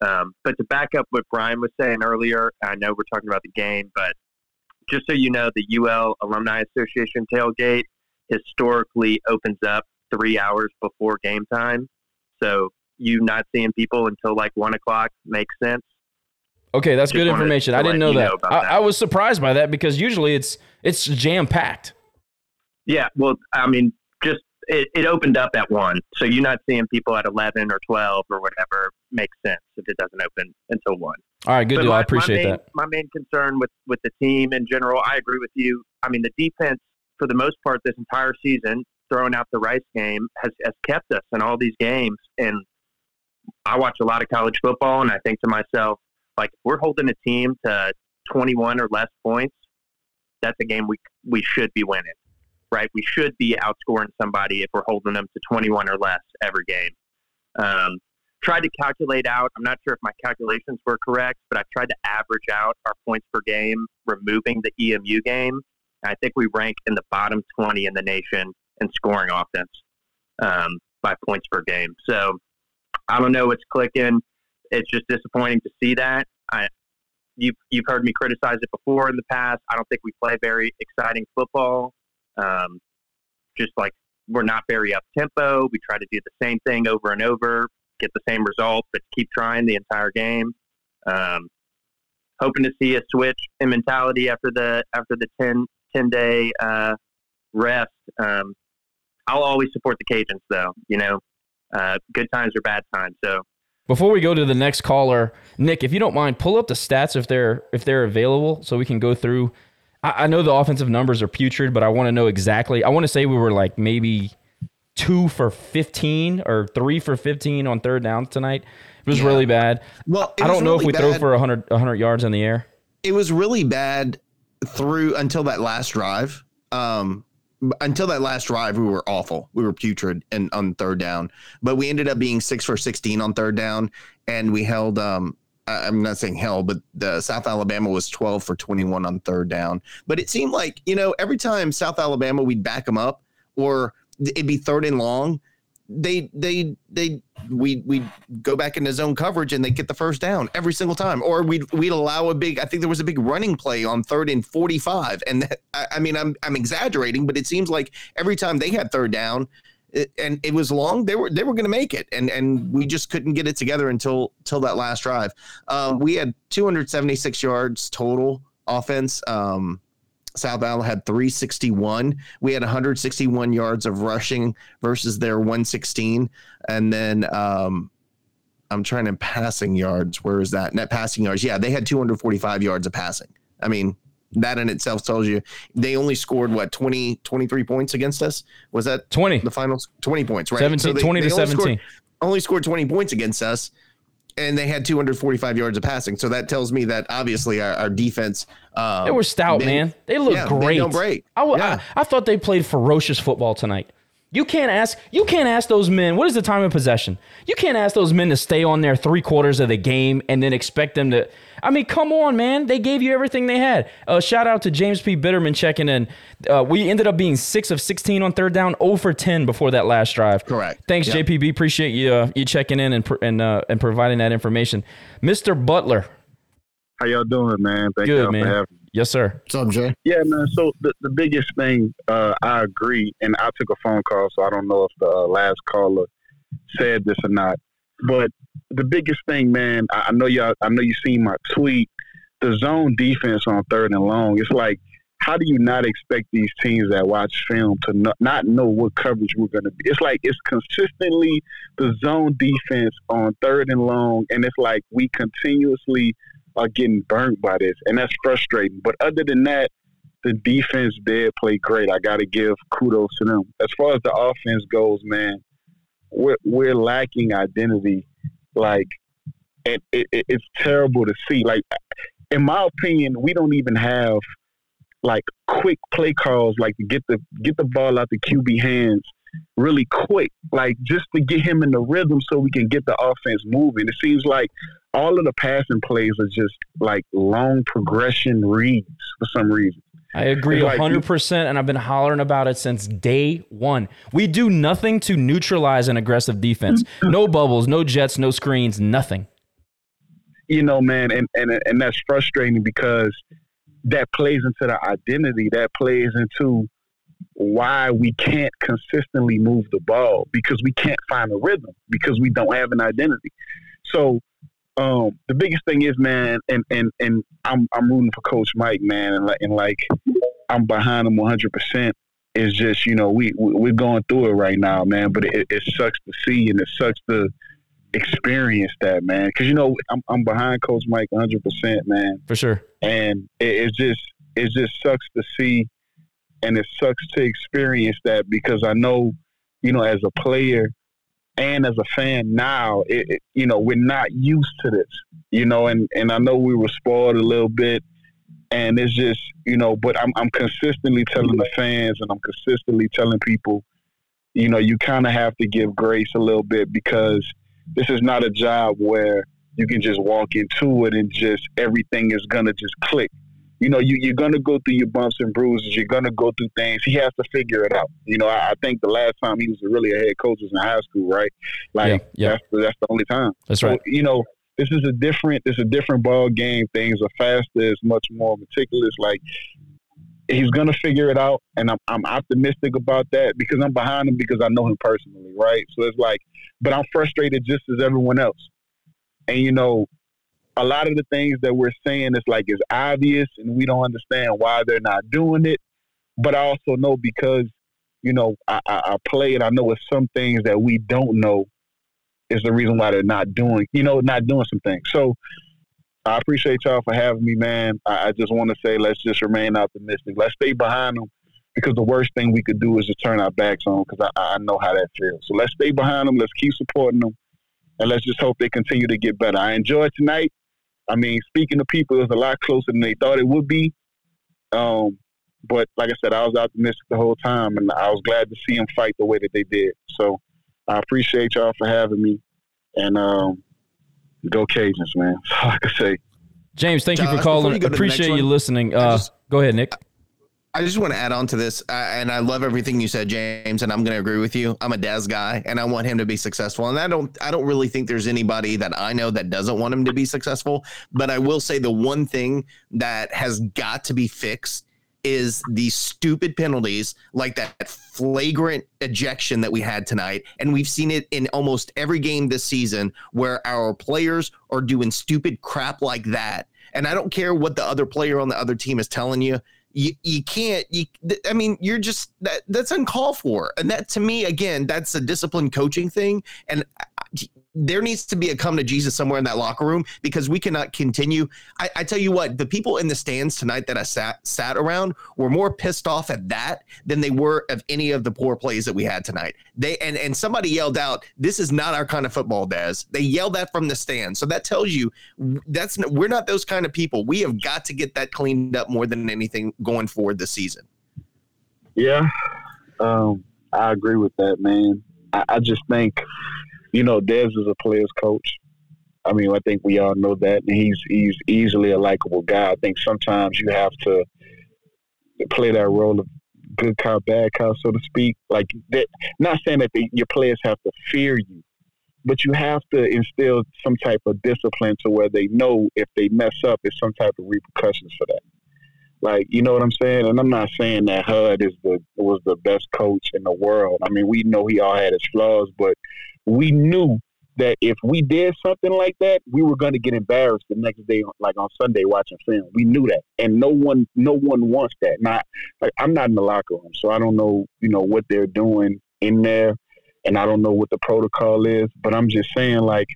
Um, but to back up what Brian was saying earlier, I know we're talking about the game, but just so you know, the UL Alumni Association tailgate historically opens up three hours before game time. So you not seeing people until like one o'clock makes sense.
Okay, that's Just good information. I didn't know that. Know I, that. I was surprised by that because usually it's it's jam packed.
Yeah, well, I mean, it, it opened up at one, so you're not seeing people at eleven or twelve or whatever makes sense if it doesn't open until one.
All right, good but deal. My, I appreciate
my main,
that.
My main concern with with the team in general, I agree with you. I mean, the defense for the most part this entire season, throwing out the Rice game, has has kept us in all these games. And I watch a lot of college football, and I think to myself, like, if we're holding a team to 21 or less points, that's a game we we should be winning right? We should be outscoring somebody if we're holding them to 21 or less every game. Um, tried to calculate out, I'm not sure if my calculations were correct, but I tried to average out our points per game, removing the EMU game. I think we rank in the bottom 20 in the nation in scoring offense um, by points per game. So I don't know what's clicking. It's just disappointing to see that. I, you've you've heard me criticize it before in the past. I don't think we play very exciting football. Um, just like we're not very up tempo. We try to do the same thing over and over, get the same result, but keep trying the entire game. Um, hoping to see a switch in mentality after the after the 10, 10 day uh, rest. Um, I'll always support the Cajuns, though. You know, uh, good times or bad times. So
Before we go to the next caller, Nick, if you don't mind, pull up the stats if they're if they're available, so we can go through. I, I know the offensive numbers are putrid, but I want to know exactly. I want to say we were like maybe two for fifteen or three for fifteen on third down tonight. It was really bad.
Well,
I don't know if
really
we throw
bad.
for 100, 100 yards in the air.
it was really bad through until that last drive. Um, until that last drive, we were awful. We were putrid and on third down, but we ended up being six for 16 on third down. And we held, um, I'm not saying hell, but the South Alabama was 12 for 21 on third down. But it seemed like, you know, every time South Alabama, we'd back them up or it'd be third and long. They, they, they, we, we'd go back into zone coverage and they get the first down every single time. Or we'd, we'd allow a big, I think there was a big running play on third and 45. And that, I, I mean, I'm, I'm exaggerating, but it seems like every time they had third down, and it was long. They were they were going to make it, and and we just couldn't get it together until till that last drive. Um, we had 276 yards total offense. Um, South Alabama had 361. We had 161 yards of rushing versus their 116, and then um, I'm trying to passing yards. Where is that net passing yards? Yeah, they had 245 yards of passing. I mean. That in itself tells you they only scored what 20 23 points against us. Was that
20.
the finals 20 points, right?
17
they-
20 to
they only scored-
17.
only scored 20 points against us and they had 245 yards of passing. So that tells me that obviously our, our defense. Um,
They were stout,
made-
man. They looked
yeah,
great.
no break.
I,
Yeah.
I, I thought they played ferocious football tonight. You can't ask you can't ask those men what is the time of possession. You can't ask those men to stay on there three quarters of the game and then expect them to. I mean, come on, man! They gave you everything they had. Uh, shout out to James P. Bitterman checking in. Uh, we ended up being six of sixteen on third down, 0 for ten before that last drive.
Correct.
Thanks,
Yep.
JPB. Appreciate you uh, you checking in and pr- and uh, and providing that information, Mister Butler.
How y'all doing, man? Thank
Good
y'all
man.
For having me.
Yes, sir.
What's up, Jay?
Yeah, man. So the, the biggest thing, uh, I agree, and I took a phone call, so I don't know if the uh, last caller said this or not. But the biggest thing, man, I, I know y'all. I know you seen my tweet. The zone defense on third and long. It's like, how do you not expect these teams that watch film to not, not know what coverage we're going to be? It's like it's consistently the zone defense on third and long, and it's like we continuously are getting burnt by this, and that's frustrating. But other than that, the defense did play great. I got to give kudos to them. As far as the offense goes, man, we're we're lacking identity. Like, it, it, it- it's terrible to see. Like, in my opinion, we don't even have like quick play calls, like to get the get the ball out the QB hands really quick, like just to get him in the rhythm so we can get the offense moving. It seems like all of the passing plays are just like long progression reads for some reason.
I agree
It's like-
100%, and I've been hollering about it since day one. We do nothing to neutralize an aggressive defense. Mm-hmm. No bubbles, no jets, no screens, nothing.
you know, man, and, and and that's frustrating because that plays into the identity. That plays into why we can't consistently move the ball because we can't find a rhythm because we don't have an identity. So um, the biggest thing is, man, and and and I'm I'm rooting for Coach Mike, man, and like and like I'm behind him 100. percent It's just you know we we- we're going through it right now, man. But it, it sucks to see and it sucks to experience that, man. Because you know I'm I'm behind Coach Mike 100, percent man
For sure.
and it, it just it just sucks to see and it sucks to experience that because I know you know as a player and as a fan now it, it- you know we're not used to this you know and and I know we were spoiled a little bit and it's just you know but I'm I'm consistently telling the fans and I'm consistently telling people you know you kind of have to give grace a little bit because this is not a job where you can just walk into it and just everything is gonna just click. You know, you, you're gonna go through your bumps and bruises. You're gonna go through things. He has to figure it out. You know, I, I think the last time he was really a head coach was in high school, right? Like
Yeah, yeah.
that's the, that's the only time.
That's
So,
right.
you know, this is a different, this is a different ball game. Things are faster, it's much more meticulous. Like he's gonna figure it out, and I'm I'm optimistic about that because I'm behind him because I know him personally, right? So it's like, but I'm frustrated just as everyone else, and you know, a lot of the things that we're saying is like it's obvious, and we don't understand why they're not doing it. But I also know because you know I, I, I play and I know it's some things that we don't know is the reason why they're not doing, you know, not doing some things. So I appreciate y'all for having me, man. I, I just want to say let's just remain optimistic. Let's stay behind them because the worst thing we could do is to turn our backs on because I, I know how that feels. So let's stay behind them. Let's keep supporting them. And let's just hope they continue to get better. I enjoyed tonight. I mean, speaking to people, it was a lot closer than they thought it would be. Um, but like I said, I was optimistic the whole time, and I was glad to see them fight the way that they did. So I appreciate y'all for having me, and um, go Cajuns, man. That's all I can say.
James, thank you for calling.
you go to the
Appreciate you
one,
listening. Uh,
just-
go ahead, Nick.
I just want to add on to this, uh, and I love everything you said, James, and I'm going to agree with you. I'm a Dez guy, and I want him to be successful. And I don't, I don't really think there's anybody that I know that doesn't want him to be successful. But I will say the one thing that has got to be fixed is the stupid penalties, like that flagrant ejection that we had tonight, and we've seen it in almost every game this season, where our players are doing stupid crap like that. And I don't care what the other player on the other team is telling you you, you can't you i mean you're just that that's uncalled for. And that to me again that's a disciplined coaching thing. And I- there needs to be a come to jesus somewhere in that locker room because we cannot continue. I, I tell you what the people in the stands tonight that i sat sat around were more pissed off at that than they were of any of the poor plays that we had tonight. They and and somebody yelled out this is not our kind of football des they yelled that from the stand so that tells you that's we're not those kind of people. We have got to get that cleaned up more than anything going forward this season.
Yeah, um, I agree with that, man. I, I just think, you know, Dez is a player's coach. I mean, I think we all know that, and he's he's easily a likable guy. I think sometimes you have to play that role of good cop, bad cop, so to speak. Like, that, not saying that the, your players have to fear you, but you have to instill some type of discipline to where they know if they mess up, there's some type of repercussions for that. Like, you know what I'm saying? And I'm not saying that HUD is the was the best coach in the world. I mean, we know he all had his flaws, but we knew that if we did something like that, we were going to get embarrassed the next day, like on Sunday watching film. We knew that, and no one, no one wants that. Not like I'm not in the locker room, so I don't know, you know, what they're doing in there, and I don't know what the protocol is. But I'm just saying, like,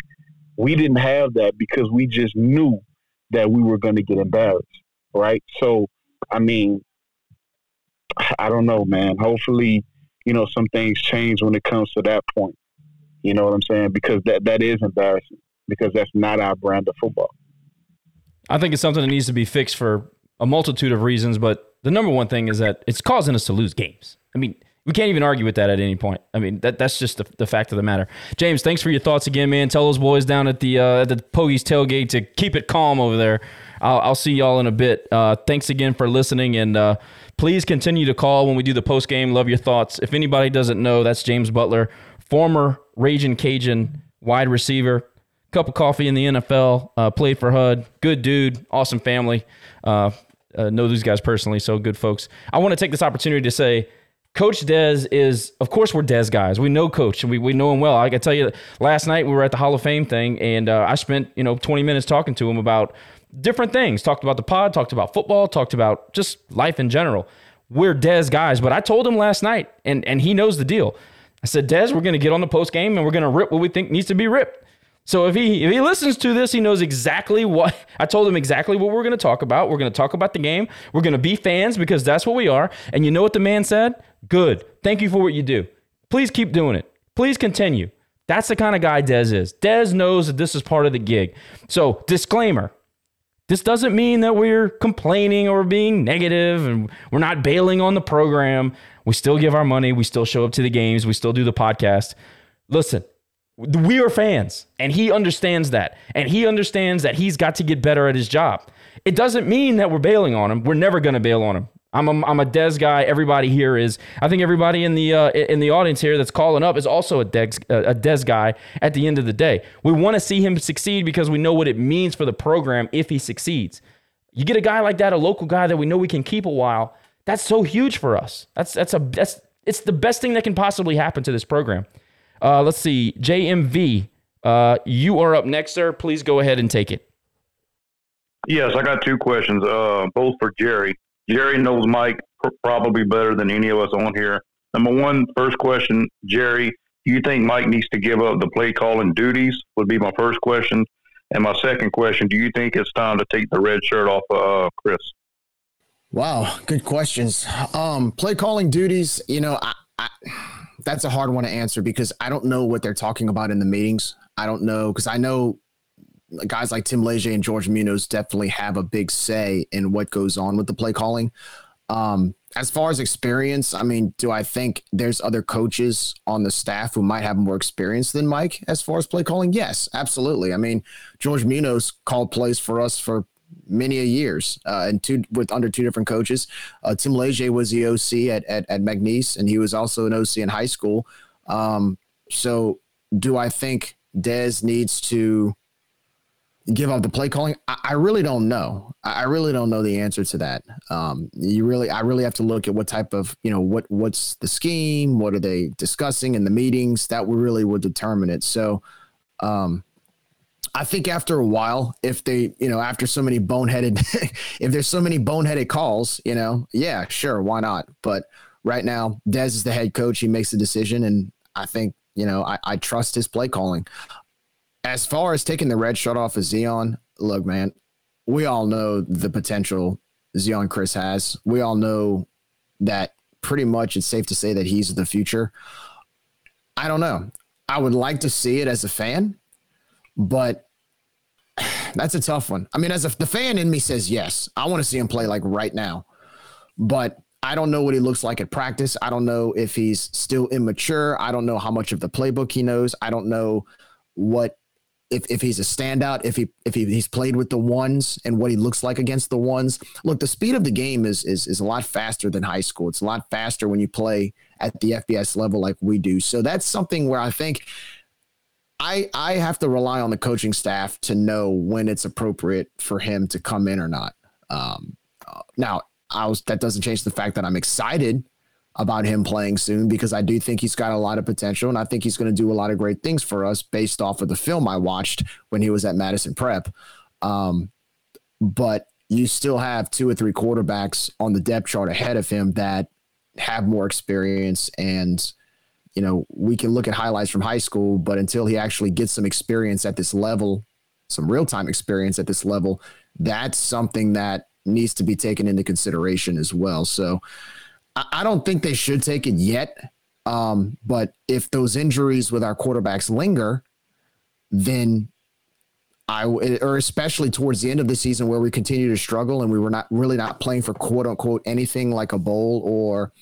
we didn't have that because we just knew that we were going to get embarrassed, right? So, I mean, I don't know, man. Hopefully, you know, some things change when it comes to that point. You know what I'm saying? Because that that is embarrassing because that's not our brand of football.
I think it's something that needs to be fixed for a multitude of reasons, but the number one thing is that it's causing us to lose games. I mean, we can't even argue with that at any point. I mean, that that's just the, the fact of the matter. James, thanks for your thoughts again, man. Tell those boys down at the uh, at the Pogies tailgate to keep it calm over there. I'll, I'll see y'all in a bit. Uh, thanks again for listening, and uh, please continue to call when we do the post game. Love your thoughts. If anybody doesn't know, that's James Butler, former Raging Cajun wide receiver, cup of coffee in the NFL, uh, played for HUD. Good dude, awesome family. Uh, uh, know these guys personally, so good folks. I want to take this opportunity to say, Coach Dez is, of course, we're Dez guys. We know Coach, we, we know him well. I can tell you, last night we were at the Hall of Fame thing, and uh, I spent you know 20 minutes talking to him about different things. Talked about the pod, talked about football, talked about just life in general. We're Dez guys, but I told him last night, and and he knows the deal. I said, Dez, we're going to get on the post game, and we're going to rip what we think needs to be ripped. So if he if he listens to this, he knows exactly what I told him exactly what we're going to talk about. We're going to talk about the game. We're going to be fans because that's what we are. And you know what the man said? Good. Thank you for what you do. Please keep doing it. Please continue. That's the kind of guy Dez is. Dez knows that this is part of the gig. So, disclaimer. This doesn't mean that we're complaining or being negative and we're not bailing on the program. We still give our money. We still show up to the games. We still do the podcast. Listen, we are fans and he understands that. And he understands that he's got to get better at his job. It doesn't mean that we're bailing on him. We're never going to bail on him. I'm a, I'm a Dez guy. Everybody here is. I think everybody in the uh, in the audience here that's calling up is also a Dez a Dez guy. At the end of the day, we want to see him succeed because we know what it means for the program if he succeeds. You get a guy like that, a local guy that we know we can keep a while. That's so huge for us. That's that's a that's it's the best thing that can possibly happen to this program. Uh, let's see, JMV, uh, you are up next, sir. Please go ahead and take it.
Yes, I got two questions, uh, both for Jerry. Jerry knows Mike pr- probably better than any of us on here. Number one, first question, Jerry, do you think Mike needs to give up the play calling duties? Would be my first question. And my second question, do you think it's time to take the red shirt off of uh, Chriss?
Wow, good questions. Um, play calling duties, you know, I, I, that's a hard one to answer because I don't know what they're talking about in the meetings. I don't know because I know guys like Tim Leger and George Munoz definitely have a big say in what goes on with the play calling. Um, as far as experience, I mean, do I think there's other coaches on the staff who might have more experience than Mike as far as play calling? Yes, absolutely. I mean, George Munoz called plays for us for many a years uh, and two with under two different coaches. Uh, Tim Leger was the OC at, at, at McNeese, and he was also an OC in high school. Um, so do I think Dez needs to give up the play calling? I, I, really don't know. I really don't know the answer to that. Um, you really, I really have to look at what type of, you know, what what's the scheme, what are they discussing in the meetings? That really would determine it. So, um, I think after a while, if they, you know, after so many boneheaded, if there's so many boneheaded calls, you know, yeah, sure, why not? But right now, Dez is the head coach. He makes the decision, and I think, you know, I, I trust his play calling as far as taking the red shirt off of Zeon, look, man, we all know the potential Zeon Chriss has. We all know that pretty much it's safe to say that he's the future. I don't know. I would like to see it as a fan, but that's a tough one. I mean, as a, the fan in me says yes, I want to see him play like right now, but I don't know what he looks like at practice. I don't know if he's still immature. I don't know how much of the playbook he knows. I don't know what if, if he's a standout, if he if he, he's played with the ones and what he looks like against the ones. Look, the speed of the game is is is a lot faster than high school. It's a lot faster when you play at the FBS level like we do. So that's something where I think I I have to rely on the coaching staff to know when it's appropriate for him to come in or not. Um, uh, now, I was that doesn't change the fact that I'm excited about him playing soon because I do think he's got a lot of potential and I think he's going to do a lot of great things for us based off of the film I watched when he was at Madison Prep. Um, but you still have two or three quarterbacks on the depth chart ahead of him that have more experience and you know we can look at highlights from high school but until he actually gets some experience at this level some real-time experience at this level that's something that needs to be taken into consideration as well so I don't think they should take it yet. Um, but if those injuries with our quarterbacks linger, then I or especially towards the end of the season where we continue to struggle and we were not really not playing for quote unquote anything like a bowl or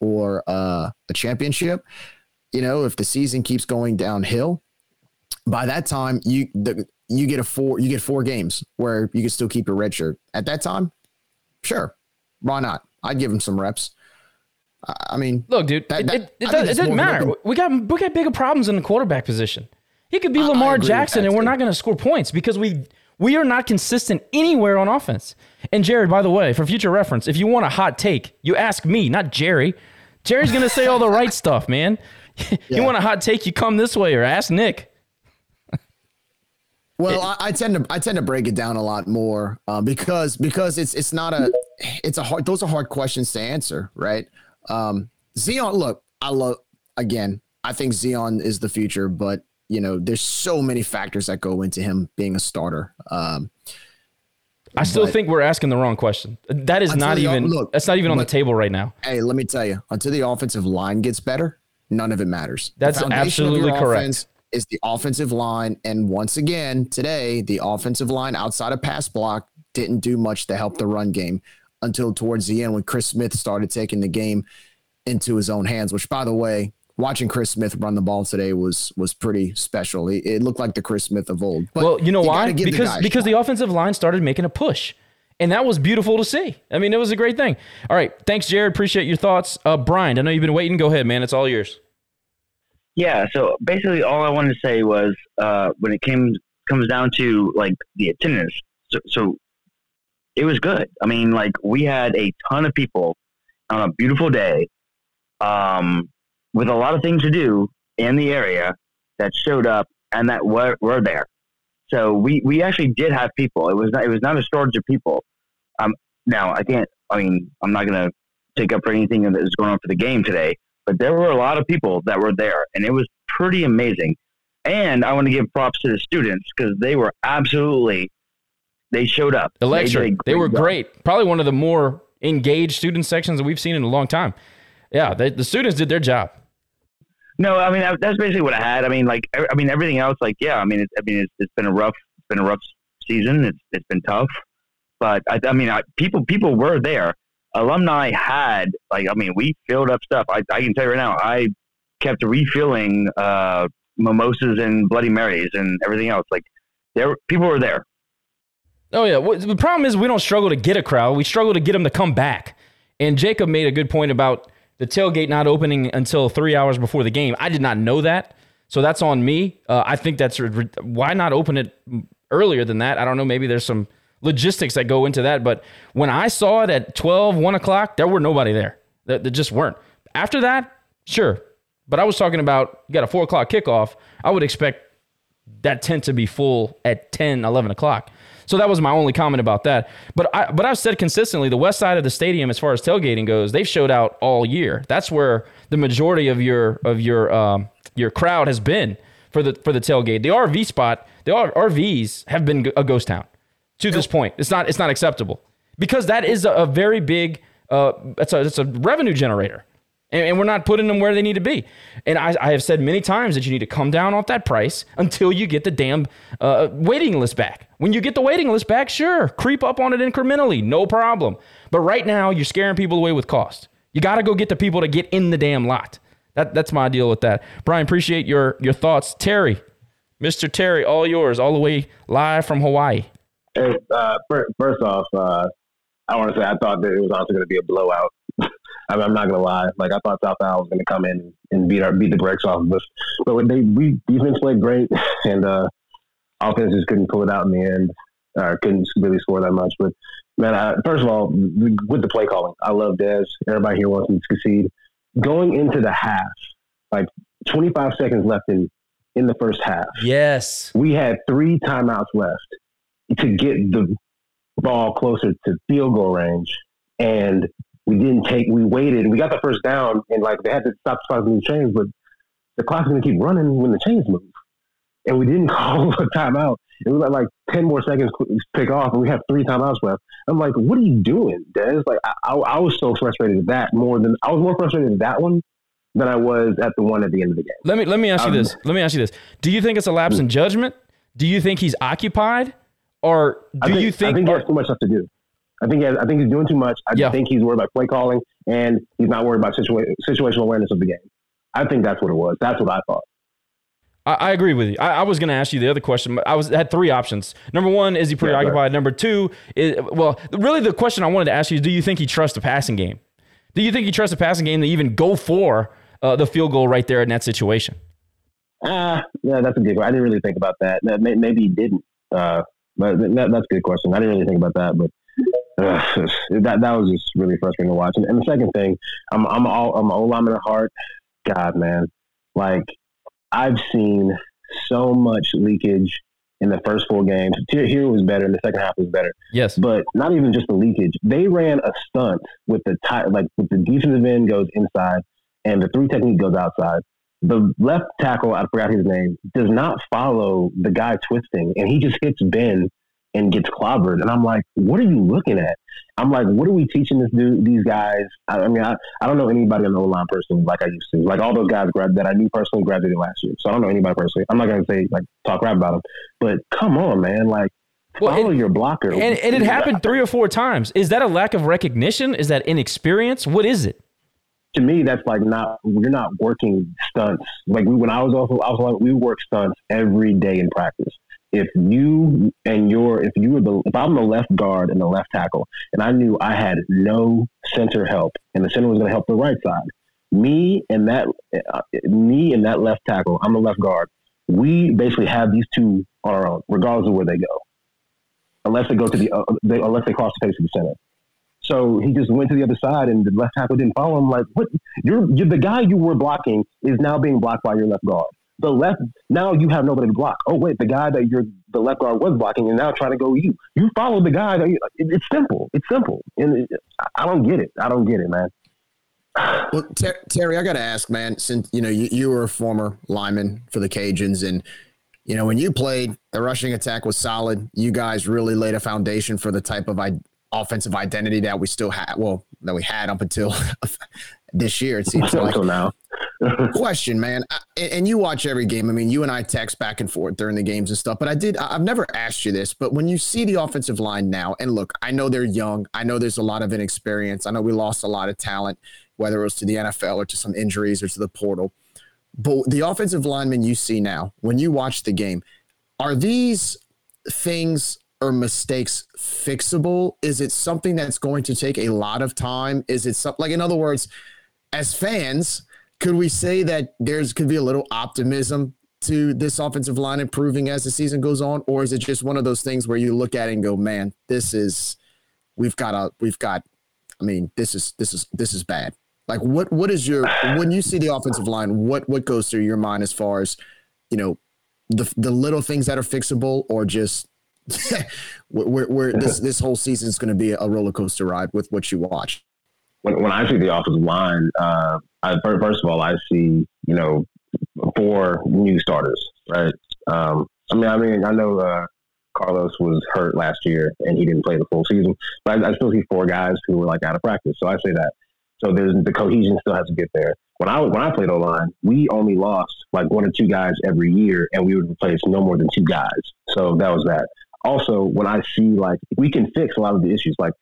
or uh, a championship. You know, if the season keeps going downhill, by that time you the, you get a four you get four games where you can still keep your red shirt. At that time, sure, why not? I'd give him some reps. I mean,
look, dude, that, that, it, it, does, it doesn't matter. We got we got bigger problems in the quarterback position. He could be I, Lamar I Jackson, and we're not going to score points because we we are not consistent anywhere on offense. And Jared, by the way, for future reference, if you want a hot take, you ask me, not Jerry. Jerry's going to say all the right stuff, man. you yeah. want a hot take, you come this way or ask Nick.
Well, I, I, tend to I tend to break it down a lot more uh, because because it's it's not a it's a hard those are hard questions to answer, right? Um, Zeon, look, I love again. I think Zeon is the future, but you know, there's so many factors that go into him being a starter. Um,
I still think we're asking the wrong question. That is not even look, that's not even on the table right now.
Hey, let me tell you, until the offensive line gets better, none of it matters.
That's absolutely correct.
Is the offensive line, and once again today, the offensive line outside of pass block didn't do much to help the run game until towards the end when Chris Smith started taking the game into his own hands. Which, by the way, watching Chris Smith run the ball today was was pretty special. It, it looked like the Chris Smith of old.
But well, you know you why? Because the because the offensive line started making a push. And that was beautiful to see. I mean, it was a great thing. All right. Thanks, Jared. Appreciate your thoughts. Uh, Brian, I know you've been waiting. Go ahead, man. It's all yours.
Yeah. So basically, all I wanted to say was uh, when it came comes down to like the attendance. So, so it was good. I mean, like we had a ton of people on a beautiful day, um, with a lot of things to do in the area that showed up and that were, were there. So we, we actually did have people. It was not, it was not a shortage of people. Um, now I can't. I mean, I'm not going to take up for anything that is going on for the game today, but there were a lot of people that were there, and it was pretty amazing. And I want to give props to the students because they were absolutely they showed up.
Electric. They,
they
were
job.
great. Probably one of the more engaged student sections that we've seen in a long time. Yeah, they, the students did their job.
No, I mean that's basically what I had. I mean, like, I mean everything else, like, yeah, I mean, it's, I mean, it's, it's been a rough, it's been a rough season. It's it's been tough, but I, I mean, I, people people were there. Alumni had like, I mean, we filled up stuff. I, I can tell you right now, I kept refilling uh, mimosas and Bloody Marys and everything else. Like, there, people were there.
Oh yeah. Well, the problem is we don't struggle to get a crowd. We struggle to get them to come back. And Jacob made a good point about the tailgate not opening until three hours before the game. I did not know that, so that's on me. Uh, I think that's why not open it earlier than that. I don't know. Maybe there's some logistics that go into that. But when I saw it at 12, 1 o'clock, there were nobody there. There, just weren't. After that, sure. But I was talking about you got a four o'clock kickoff. I would expect that tent to be full at 10, 11 o'clock. So that was my only comment about that. But I but I've said consistently the west side of the stadium, as far as tailgating goes, they've showed out all year. That's where the majority of your of your um, your crowd has been for the for the tailgate. The RV spot, the RVs have been a ghost town to this point. It's not it's not acceptable because that is a, a very big uh, it's a it's a revenue generator and, and we're not putting them where they need to be. And I, I, have said many times that you need to come down off that price until you get the damn uh, waiting list back. When you get the waiting list back, sure, creep up on it incrementally, no problem. But right now, you're scaring people away with cost. You got to go get the people to get in the damn lot. That, that's my deal with that. Brian, appreciate your your thoughts. Terry, Mr. Terry, all yours, all the way live from Hawaii.
Hey, uh, first off, uh, I want to say I thought that it was also going to be a blowout. I mean, I'm not gonna lie. Like I thought South Al was gonna come in and beat our beat the brakes off of us, but they we defense played great, and uh, offense just couldn't pull it out in the end. Or couldn't really score that much. But man, I, first of all, with the play calling, I love Dez. Everybody here wants him to succeed. Going into the half, like 25 seconds left in in the first half.
Yes,
we had three timeouts left to get the ball closer to field goal range, and we didn't take, we waited, we got the first down, and like they had to stop stopping the chains, but the clock's going to keep running when the chains move. And we didn't call a timeout. It was like 10 more seconds to pick off, and we have three timeouts left. I'm like, what are you doing, Dez? Like, I, I, I was so frustrated at that more than, I was more frustrated at that one than I was at the one at the end of the game.
Let me let me ask you um, this. Let me ask you this. Do you think it's a lapse in judgment? Do you think he's occupied, or do
think,
you think?
I think he has too much stuff to do. I think has, I think he's doing too much. I yeah. think he's worried about play calling, and he's not worried about situa- situational awareness of the game. I think that's what it was. That's what I thought.
I, I agree with you. I, I was going to ask you the other question. I was had three options. Number one, is he preoccupied? Yeah, Number two, is, well, really the question I wanted to ask you is, do you think he trusts the passing game? Do you think he trusts the passing game to even go for uh, the field goal right there in that situation?
Ah, uh, yeah, that's a good. Question. I didn't really think about that. Maybe he didn't. Uh, but that, that's a good question. I didn't really think about that, but uh, that that was just really frustrating to watch. And, and the second thing, I'm I'm all I'm all I'm in heart. God, man, like I've seen so much leakage in the first four games. Here was better, and the second half was better.
Yes,
but not even just the leakage. They ran a stunt with the tie, like with the defensive end goes inside, and the three technique goes outside. The left tackle, I forgot his name, does not follow the guy twisting, and he just hits Ben and gets clobbered. And I'm like, what are you looking at? I'm like, what are we teaching this dude, these guys? I, I mean, I, I don't know anybody on the O line personally like I used to. Like all those guys grad, that I knew personally graduated last year. So I don't know anybody personally. I'm not going to say like talk crap about them, but come on, man. Like, well, follow your blocker.
And, and it happened three or four times. Is that a lack of recognition? Is that inexperience? What is it?
To me, that's like not you're not working stunts. Like when I was also I was like we work stunts every day in practice if you and your if you were the if I'm the left guard and the left tackle, and I knew I had no center help, and the center was going to help the right side, me and that uh, me and that left tackle, I'm the left guard. We basically have these two on our own, regardless of where they go, unless they go to the uh, they, unless they cross the face of the center. So he just went to the other side, and the left tackle didn't follow him. Like, what? You're, you're the guy you were blocking is now being blocked by your left guard. The left now you have nobody to block. Oh wait, the guy that you're the left guard was blocking, and now trying to go you. You follow the guy. That you, it, it's simple. It's simple, and it, I don't get it. I don't get it, man.
Well, Ter- Terry, I got to ask, man. Since you know you, you were a former lineman for the Cajuns, and you know when you played, the rushing attack was solid. You guys really laid a foundation for the type of I- offensive identity that we still had. Well, that we had up until this year. It seems like
Until now.
question, man. I, and you watch every game. I mean, you and I text back and forth during the games and stuff. But I did. I've never asked you this, but when you see the offensive line now, and look, I know they're young. I know there's a lot of inexperience. I know we lost a lot of talent, whether it was to the NFL or to some injuries or to the portal. But the offensive linemen you see now, when you watch the game, are these things or mistakes fixable? Is it something that's going to take a lot of time? Is it something like, in other words, as fans, could we say that there's could be a little optimism to this offensive line improving as the season goes on, or is it just one of those things where you look at it and go, "Man, this is we've got a we've got." I mean, this is this is this is bad. Like, what what is your when you see the offensive line? What what goes through your mind as far as you know the the little things that are fixable, or just where, where this this whole season is going to be a roller coaster ride with what you watch.
When, when I see the offensive line, uh, I, first of all, I see you know four new starters, right? Um, I mean, I mean, I know uh, Carlos was hurt last year and he didn't play the full season, but I, I still see four guys who were like out of practice. So I say that. So there's the cohesion still has to get there. When I when I played O line, we only lost like one or two guys every year, and we would replace no more than two guys. So that was that. Also, when I see like we can fix a lot of the issues, like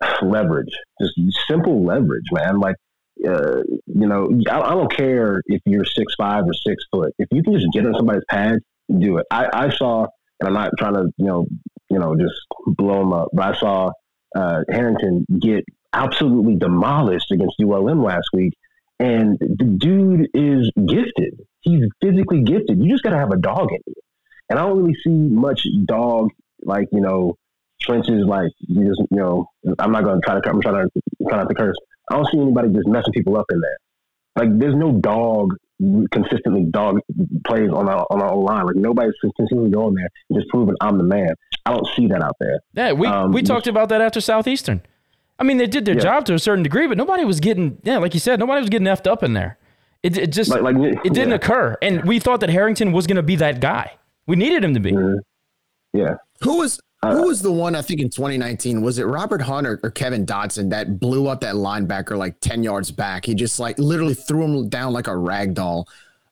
leverage, just simple leverage, man. Like, uh, you know, I, I don't care if you're six five or six foot. If you can just get on somebody's pads, do it. I, I saw, and I'm not trying to, you know, you know, just blow him up, but I saw uh, Harrington get absolutely demolished against ULM last week. And the dude is gifted. He's physically gifted. You just got to have a dog in you. And I don't really see much dog, like, you know, trenches, like, you just, you know, I'm not going to try to, I'm trying to, try not to curse. I don't see anybody just messing people up in there. Like, there's no dog consistently dog plays on our on our own line. Like nobody's consistently going there and just proving I'm the man. I don't see that out there.
Yeah, we
Um,
we talked about that after Southeastern. I mean, they did their
Yeah.
job to a certain degree, but nobody was getting yeah, like you said, nobody was getting effed up in there. It, it just
Like- like,
it didn't
yeah.
occur, and we thought that Harrington was going to be that guy. We needed him to be.
Yeah.
Who was who was the one I think in 2019? Was it Robert Hunt or, or Kevin Dotson that blew up that linebacker like 10 yards back? He just like literally threw him down like a rag doll.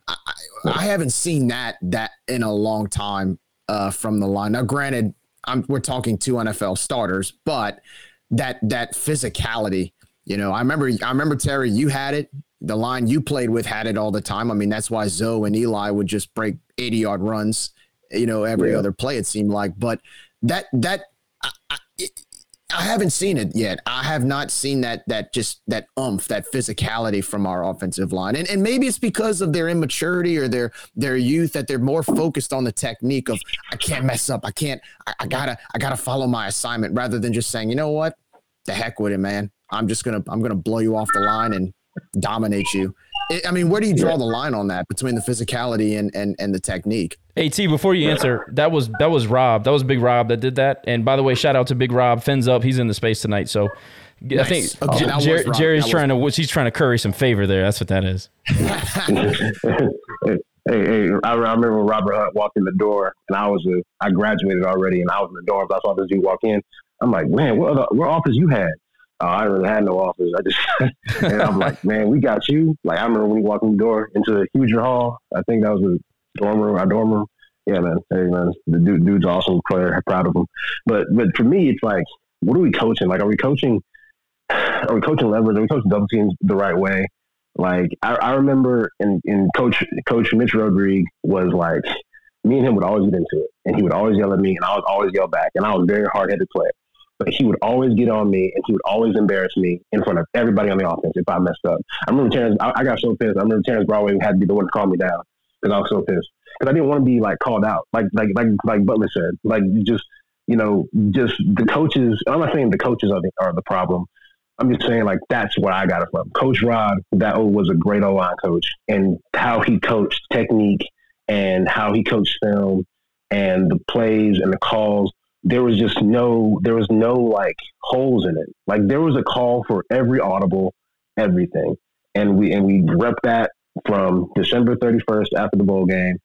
I, I, I haven't seen that that in a long time uh, from the line. Now, granted, I'm, we're talking two NFL starters, but that that physicality, you know, I remember I remember Terry, you had it. The line you played with had it all the time. I mean, that's why Zoe and Eli would just break 80 yard runs, you know, every
Yeah.
other play. It seemed like, but that that I, I, I haven't seen it yet. I have not seen that that just that umph, that physicality from our offensive line, and and maybe it's because of their immaturity or their their youth that they're more focused on the technique of I can't mess up, I can't, I, I gotta I gotta follow my assignment rather than just saying you know what, the heck with it, man. I'm just gonna I'm gonna blow you off the line and dominate you. I- I mean, where do you draw the line on that between the physicality and and and the technique?
Hey T, before you answer, that was that was Rob. That was Big Rob that did that. And by the way, shout out to Big Rob. Fins up. He's in the space tonight. So I think
Okay,
Jer- Jer- Jerry's
That
trying to he's trying to curry some favor there. That's what that is.
hey, hey, I, I remember when Robert Hunt walked in the door, and I was a, I graduated already, and I was in the dorms. I saw this dude walk in. I'm like, man, what other, what office you had? Uh, I really had no office. I just, and I'm like, man, we got you. Like I remember when he walked in the door into the Huger Hall. I think that was a dorm room, our dorm room. Yeah, man. Hey, man, the dude, dude's awesome. Claire, proud of him. But, but for me, it's like, what are we coaching? Like, are we coaching? Are we coaching leverage? Are we coaching double teams the right way? Like I, I remember in, in Coach Coach Mitch Rodrigue was like me and him would always get into it, and he would always yell at me, and I would always yell back, and I was very hard headed player. But he would always get on me, and he would always embarrass me in front of everybody on the offense if I messed up. I remember Terrence. I, I got so pissed. I remember Terrence Broadway had to be the one to calm me down because I was so pissed because I didn't want to be like called out, like like like like Butler said, like just you know, just the coaches. I'm not saying the coaches are the are the problem. I'm just saying like that's where I got it from. Coach Rod, that was a great O line coach, and how he coached technique and how he coached film and the plays and the calls. There was just no, there was no like holes in it. Like there was a call for every audible, everything, and we and we rep that from December 31st after the bowl game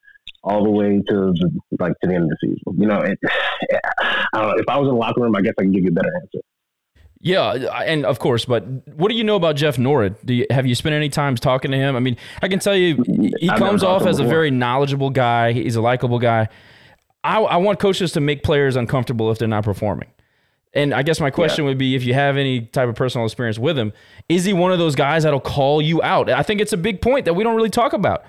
all the way to the, like to the end of the season. You know, it, I don't know. If I was in the locker room, I guess I can give you a better answer.
Yeah, and of course, but what do you know about Jeff Norrid? Do you, have you spent any time talking to him? I mean, I can tell you, he
I've
comes off as a very knowledgeable guy. He's a likable guy. I, I want coaches to make players uncomfortable if they're not performing. And I guess my question would be if you have any type of personal experience with him, is he one of those guys that'll call you out? I think it's a big point that we don't really talk about.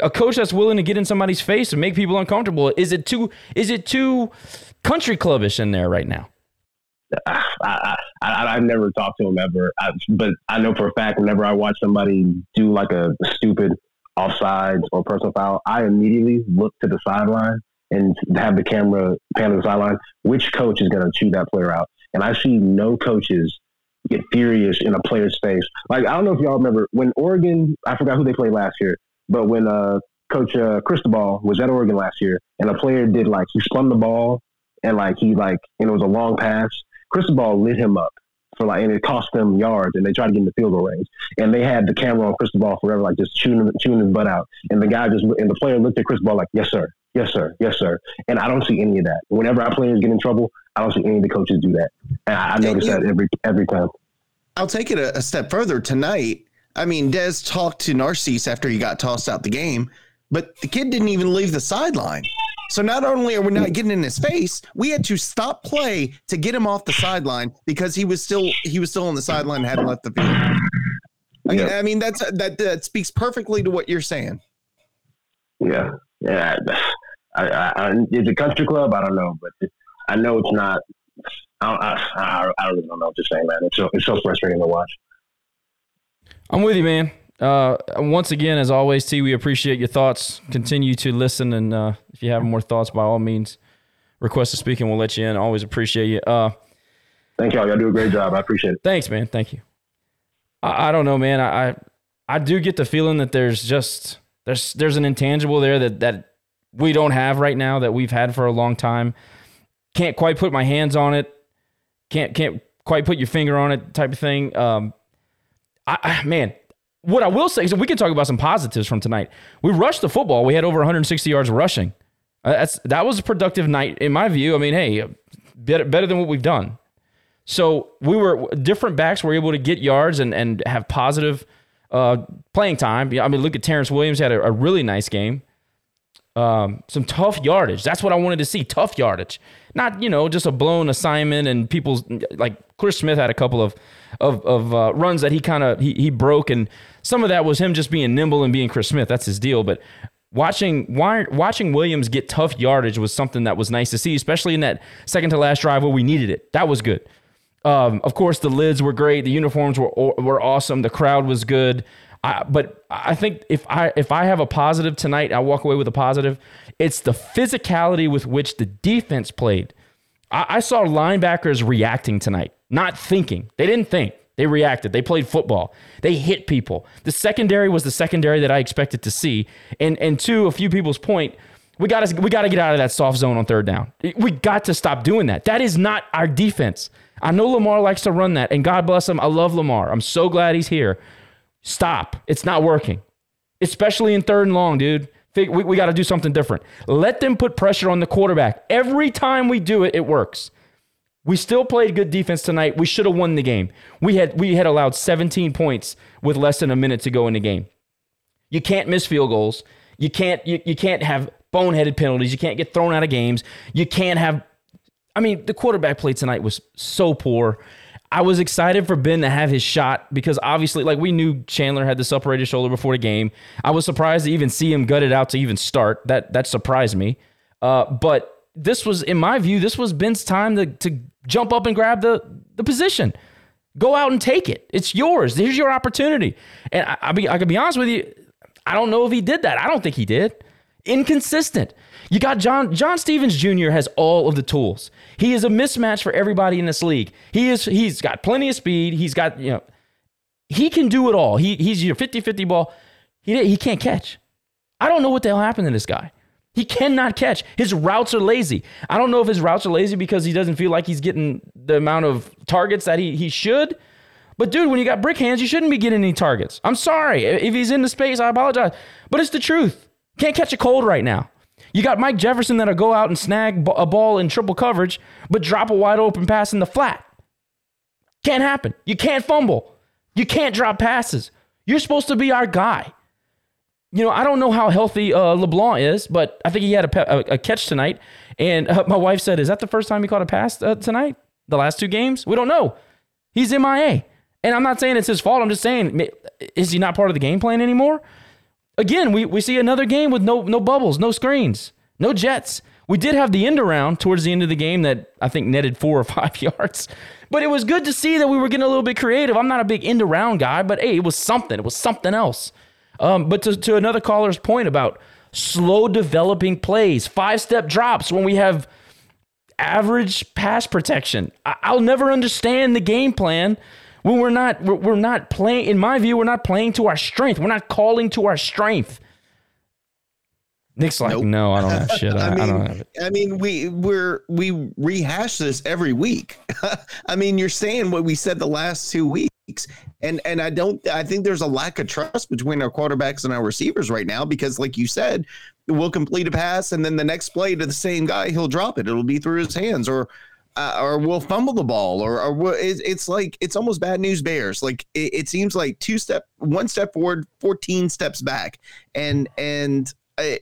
A coach that's willing to get in somebody's face and make people uncomfortable. Is it too is it too country clubbish in there right now?
Ah, I, I, I, I've never talked to him ever, I, but I know for a fact whenever I watch somebody do like a stupid offsides or personal foul, I immediately look to the sideline and have the camera pan to the sideline. Which coach is going to chew that player out? And I see no coaches get furious in a player's face. Like I don't know if y'all remember when Oregon, I forgot who they played last year, but when uh, Coach uh, Cristobal was at Oregon last year, and a player did like he spun the ball and like he like and it was a long pass. Cristobal lit him up for like, and it cost them yards, and they tried to get in the field goal range. And they had the camera on Cristobal forever, like just chewing chewing his butt out. And the guy just and the player looked at Cristobal like, "Yes, sir. Yes, sir. Yes, sir." And I don't see any of that. Whenever our players get in trouble, I don't see any of the coaches do that. And I, I notice that every every time.
I'll take it a, a step further tonight. I mean, Dez talked to Narcisse after he got tossed out the game, but the kid didn't even leave the sideline. So not only are we not getting in his face, we had to stop play to get him off the sideline because he was still he was still on the sideline and hadn't left the field. I, mean, I mean that's that that speaks perfectly to what you're saying.
Yeah, yeah. I, I, I, it's a country club. I don't know, but I know it's not. I, don't- I, I, I really don't know what to say, man. It's so it's so frustrating to watch.
I'm with you, man. Uh, once again, as always, T, we appreciate your thoughts. Continue to listen, and uh, if you have more thoughts, by all means, request to speak, and we'll let you in. Always appreciate you. Uh,
Thank y'all. Y'all do a great job. I appreciate it.
Thanks, man. Thank you. I, I don't know, man. I, I I do get the feeling that there's just there's there's an intangible there that that we don't have right now that we've had for a long time. Can't quite put my hands on it. Can't can't quite put your finger on it, type of thing. Um, I, I man, what I will say is we can talk about some positives from tonight. We rushed the football. We had over 160 yards rushing. Uh, That's that was a productive night in my view. I mean, hey, better better than what we've done. So we were different backs were able to get yards and and have positive uh, playing time. I mean, look at Terrence Williams had a, a really nice game. Um, some tough yardage. That's what I wanted to see. Tough yardage, not you know just a blown assignment and people's like Chris Smith had a couple of of, of uh, runs that he kind of he, he broke and some of that was him just being nimble and being Chris Smith. That's his deal. But watching watching Williams get tough yardage was something that was nice to see, especially in that second to last drive where we needed it. That was good. Um, of course, the lids were great. The uniforms were were awesome. The crowd was good. But I think if I if I have a positive tonight, I walk away with a positive. It's the physicality with which the defense played. I, I saw linebackers reacting tonight, not thinking. They didn't think. They reacted. They played football. They hit people. The secondary was the secondary that I expected to see. And and to a few people's point, we got to we got to get out of that soft zone on third down. We got to stop doing that. That is not our defense. I know Lamar likes to run that, and God bless him. I love Lamar. I'm so glad he's here. Stop. It's not working, especially in third and long, dude. We, we got to do something different. Let them put pressure on the quarterback. Every time we do it, it works. We still played good defense tonight. We should have won the game. We had we had allowed 17 points with less than a minute to go in the game. You can't miss field goals. You can't you, you can't have boneheaded penalties. You can't get thrown out of games. You can't have I mean, the quarterback play tonight was so poor. I was excited for Ben to have his shot because obviously, like we knew Chandler had the separated shoulder before the game. I was surprised to even see him gut it out to even start. That that surprised me. Uh, but this was, in my view, this was Ben's time to, to jump up and grab the, the position. Go out and take it. It's yours. Here's your opportunity. And I, I, be, I can be honest with you, I don't know if he did that. I don't think he did. Inconsistent. You got John John Stevens Jr. has all of the tools. He is a mismatch for everybody in this league. He is he's got plenty of speed. He's got, you know, he can do it all. He he's your 50-50 ball. He he can't catch. I don't know what the hell happened to this guy. He cannot catch. His routes are lazy. I don't know if his routes are lazy because he doesn't feel like he's getting the amount of targets that he, he should. But dude, when you got brick hands, you shouldn't be getting any targets. I'm sorry. If he's in the space, I apologize. But it's the truth. Can't catch a cold right now. You got Mike Jefferson that'll go out and snag a ball in triple coverage, but drop a wide open pass in the flat. Can't happen. You can't fumble. You can't drop passes. You're supposed to be our guy. You know, I don't know how healthy uh, LeBlanc is, but I think he had a, pe- a, a catch tonight. And uh, my wife said, Is that the first time he caught a pass uh, tonight? The last two games? We don't know. He's MIA. And I'm not saying it's his fault. I'm just saying, is he not part of the game plan anymore? Again, we, we see another game with no no bubbles, no screens, no jets. We did have the end around towards the end of the game that I think netted four or five yards. But it was good to see that we were getting a little bit creative. I'm not a big end around guy, but hey, it was something. It was something else. Um, but to, to another caller's point about slow developing plays, five step drops when we have average pass protection. I- I'll never understand the game plan when we're not we're, we're not playing in my view we're not playing to our strength we're not calling to our strength Nick's like,
Nope.
no, I don't have shit. I,
I
I,
mean,
don't have it.
I mean, we we're we rehash this every week. I mean, you're saying what we said the last two weeks, and and I don't. I think there's a lack of trust between our quarterbacks and our receivers right now because, like you said, we'll complete a pass, and then the next play to the same guy, he'll drop it. It'll be through his hands, or uh, or we'll fumble the ball, or or we'll, it's, it's like it's almost bad news bears. Like it, it seems like two step, one step forward, fourteen steps back, and and uh,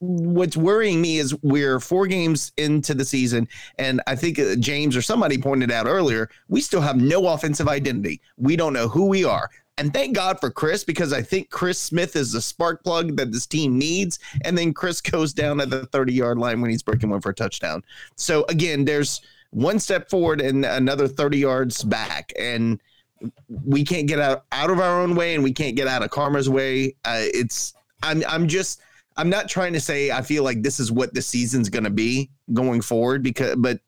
what's worrying me is we're four games into the season, and I think uh, James or somebody pointed out earlier, we still have no offensive identity. We don't know who we are. And thank God for Chriss because I think Chris Smith is the spark plug that this team needs. And then Chriss goes down at the 30 yard line when he's breaking one for a touchdown. So again, there's one step forward and another 30 yards back. And we can't get out, out of our own way and we can't get out of karma's way. Uh, it's, I'm, I'm just, I'm not trying to say I feel like this is what the season's going to be going forward because, but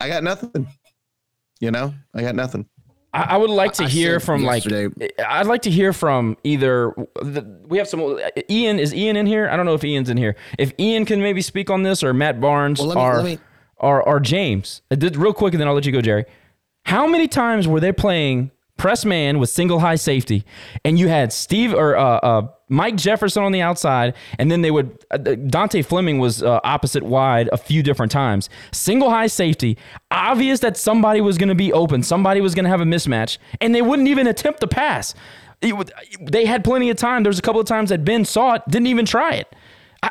I got nothing. You know, I got nothing.
I, I would like to
I
hear
said
from like I'd like to hear from either the, we have some Ian is Ian in here? I don't know if Ian's in here. If Ian can maybe speak on this or Matt Barnes
Well, let me-
or,
let me-
or or James. Did real quick and then I'll let you go, Jerry. How many times were they playing press man with single high safety, and you had Steve or uh, uh, Mike Jefferson on the outside, and then they would uh, Dontae Fleming was uh, opposite wide a few different times. Single high safety, obvious that somebody was going to be open, somebody was going to have a mismatch, and they wouldn't even attempt the pass. It they had plenty of time. There was a couple of times that Ben saw it, didn't even try it.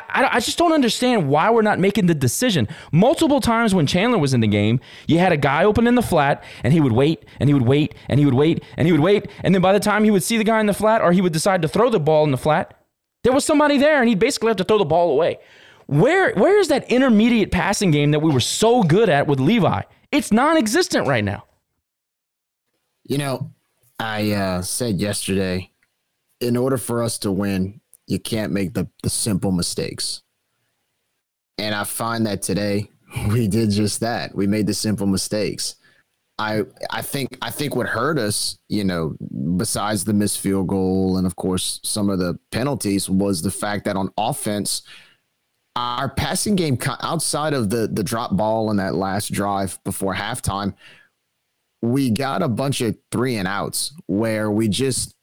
I, I, just don't understand why we're not making the decision. Multiple times when Chandler was in the game, you had a guy open in the flat, and he would wait, and he would wait, and he would wait, and he would wait, and then by the time he would see the guy in the flat, or he would decide to throw the ball in the flat, there was somebody there, and he'd basically have to throw the ball away. Where where is that intermediate passing game that we were so good at with Levi? It's non-existent right now.
You know, I uh, said yesterday, in order for us to win, you can't make the, the simple mistakes. And I find that today we did just that. We made the simple mistakes. I I think I think what hurt us, you know, besides the missed field goal and of course some of the penalties was the fact that on offense, our passing game outside of the the drop ball and that last drive before halftime, we got a bunch of three and outs where we just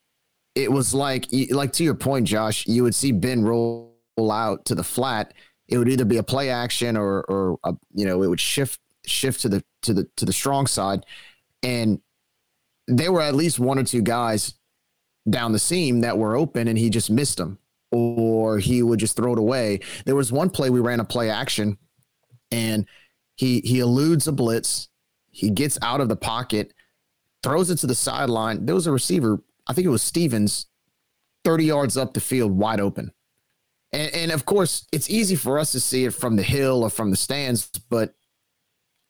it was like like to your point josh you would see ben roll out to the flat. It would either be a play action or or a, you know it would shift shift to the to the to the strong side. And there were at least one or two guys down the seam that were open and he just missed them or he would just throw it away. There was one play we ran a play action and he he eludes a blitz. He gets out of the pocket throws it to the sideline. There was a receiver I think it was Stevens, 30 yards up the field, wide open. And, and of course, it's easy for us to see it from the hill or from the stands, but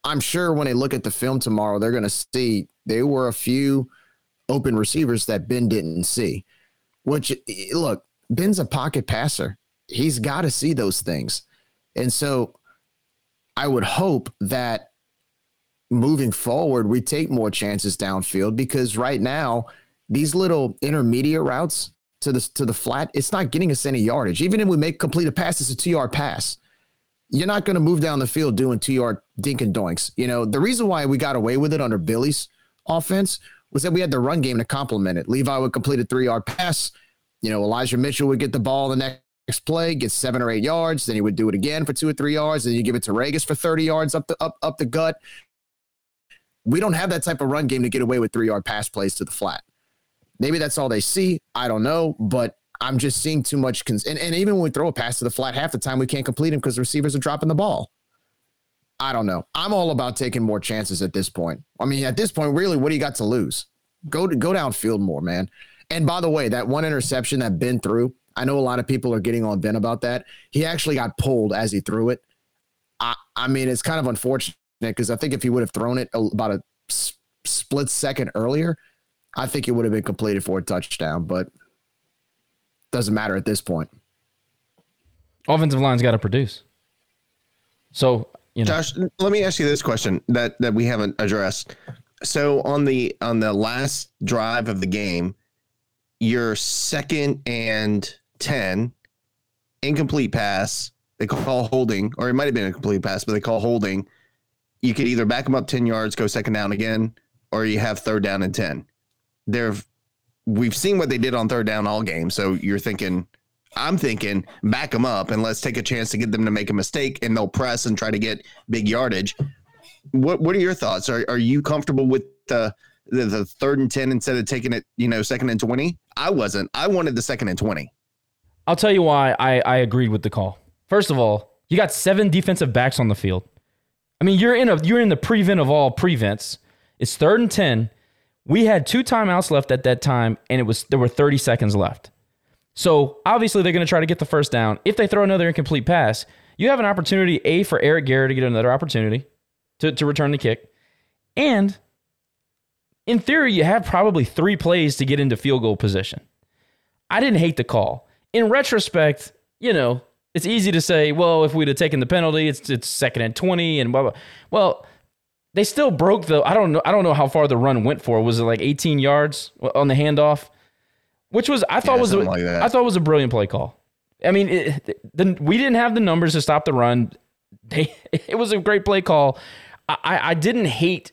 I'm sure when they look at the film tomorrow, they're going to see there were a few open receivers that Ben didn't see. Which, eh, look, Ben's a pocket passer. He's got to see those things. And so I would hope that moving forward, we take more chances downfield because right now, these little intermediate routes to the to the flat, it's not getting us any yardage. Even if we make complete a pass, it's a two yard pass. You're not going to move down the field doing two yard dink and doinks. You know the reason why we got away with it under Billy's offense was that we had the run game to complement it. Levi would complete a three yard pass. You know Elijah Mitchell would get the ball the next play, get seven or eight yards. Then he would do it again for two or three yards. Then you give it to Ragas for 30 yards up the up, up the gut. We don't have that type of run game to get away with three yard pass plays to the flat. Maybe that's all they see. I don't know, but I'm just seeing too much. Cons- and, and even when we throw a pass to the flat, half the time we can't complete them because the receivers are dropping the ball. I don't know. I'm all about taking more chances at this point. I mean, at this point, really, what do you got to lose? Go to go downfield more, man. And by the way, that one interception that Ben threw, I know a lot of people are getting on Ben about that. He actually got pulled as he threw it. I, I mean, it's kind of unfortunate because I think if he would have thrown it about a s- split second earlier, I think it would have been completed for a touchdown, but doesn't matter at this point.
Offensive line's got to produce. So, you know.
Josh, let me ask you this question that that we haven't addressed. So on the on the last drive of the game, your second and 10 incomplete pass, they call holding or it might have been a complete pass, but they call holding. You could either back them up 10 yards, go second down again, or you have third down and 10 they're we've seen what they did on third down all game. So you're thinking, I'm thinking, back them up and let's take a chance to get them to make a mistake and they'll press and try to get big yardage. What What are your thoughts? Are Are you comfortable with the the, the third and ten instead of taking it, you know, second and twenty? I wasn't. I wanted the second and twenty.
I'll tell you why I, I agreed with the call. First of all, you got seven defensive backs on the field. I mean, you're in a you're in the prevent of all prevents. It's third and ten. We had two timeouts left at that time, and it was there were 30 seconds left. So obviously they're going to try to get the first down. If they throw another incomplete pass, you have an opportunity a for Eric Garror to get another opportunity to, to return the kick, and in theory you have probably three plays to get into field goal position. I didn't hate the call. In retrospect, you know it's easy to say, well, if we'd have taken the penalty, it's it's second and 20 and blah blah. Well, they still broke the. I don't know. I don't know how far the run went for. Was it like 18 yards on the handoff? Which was I thought
Yeah,
was a,
like.
I thought was a brilliant play call. I mean, it, the, we didn't have the numbers to stop the run. They it was a great play call. I, I I didn't hate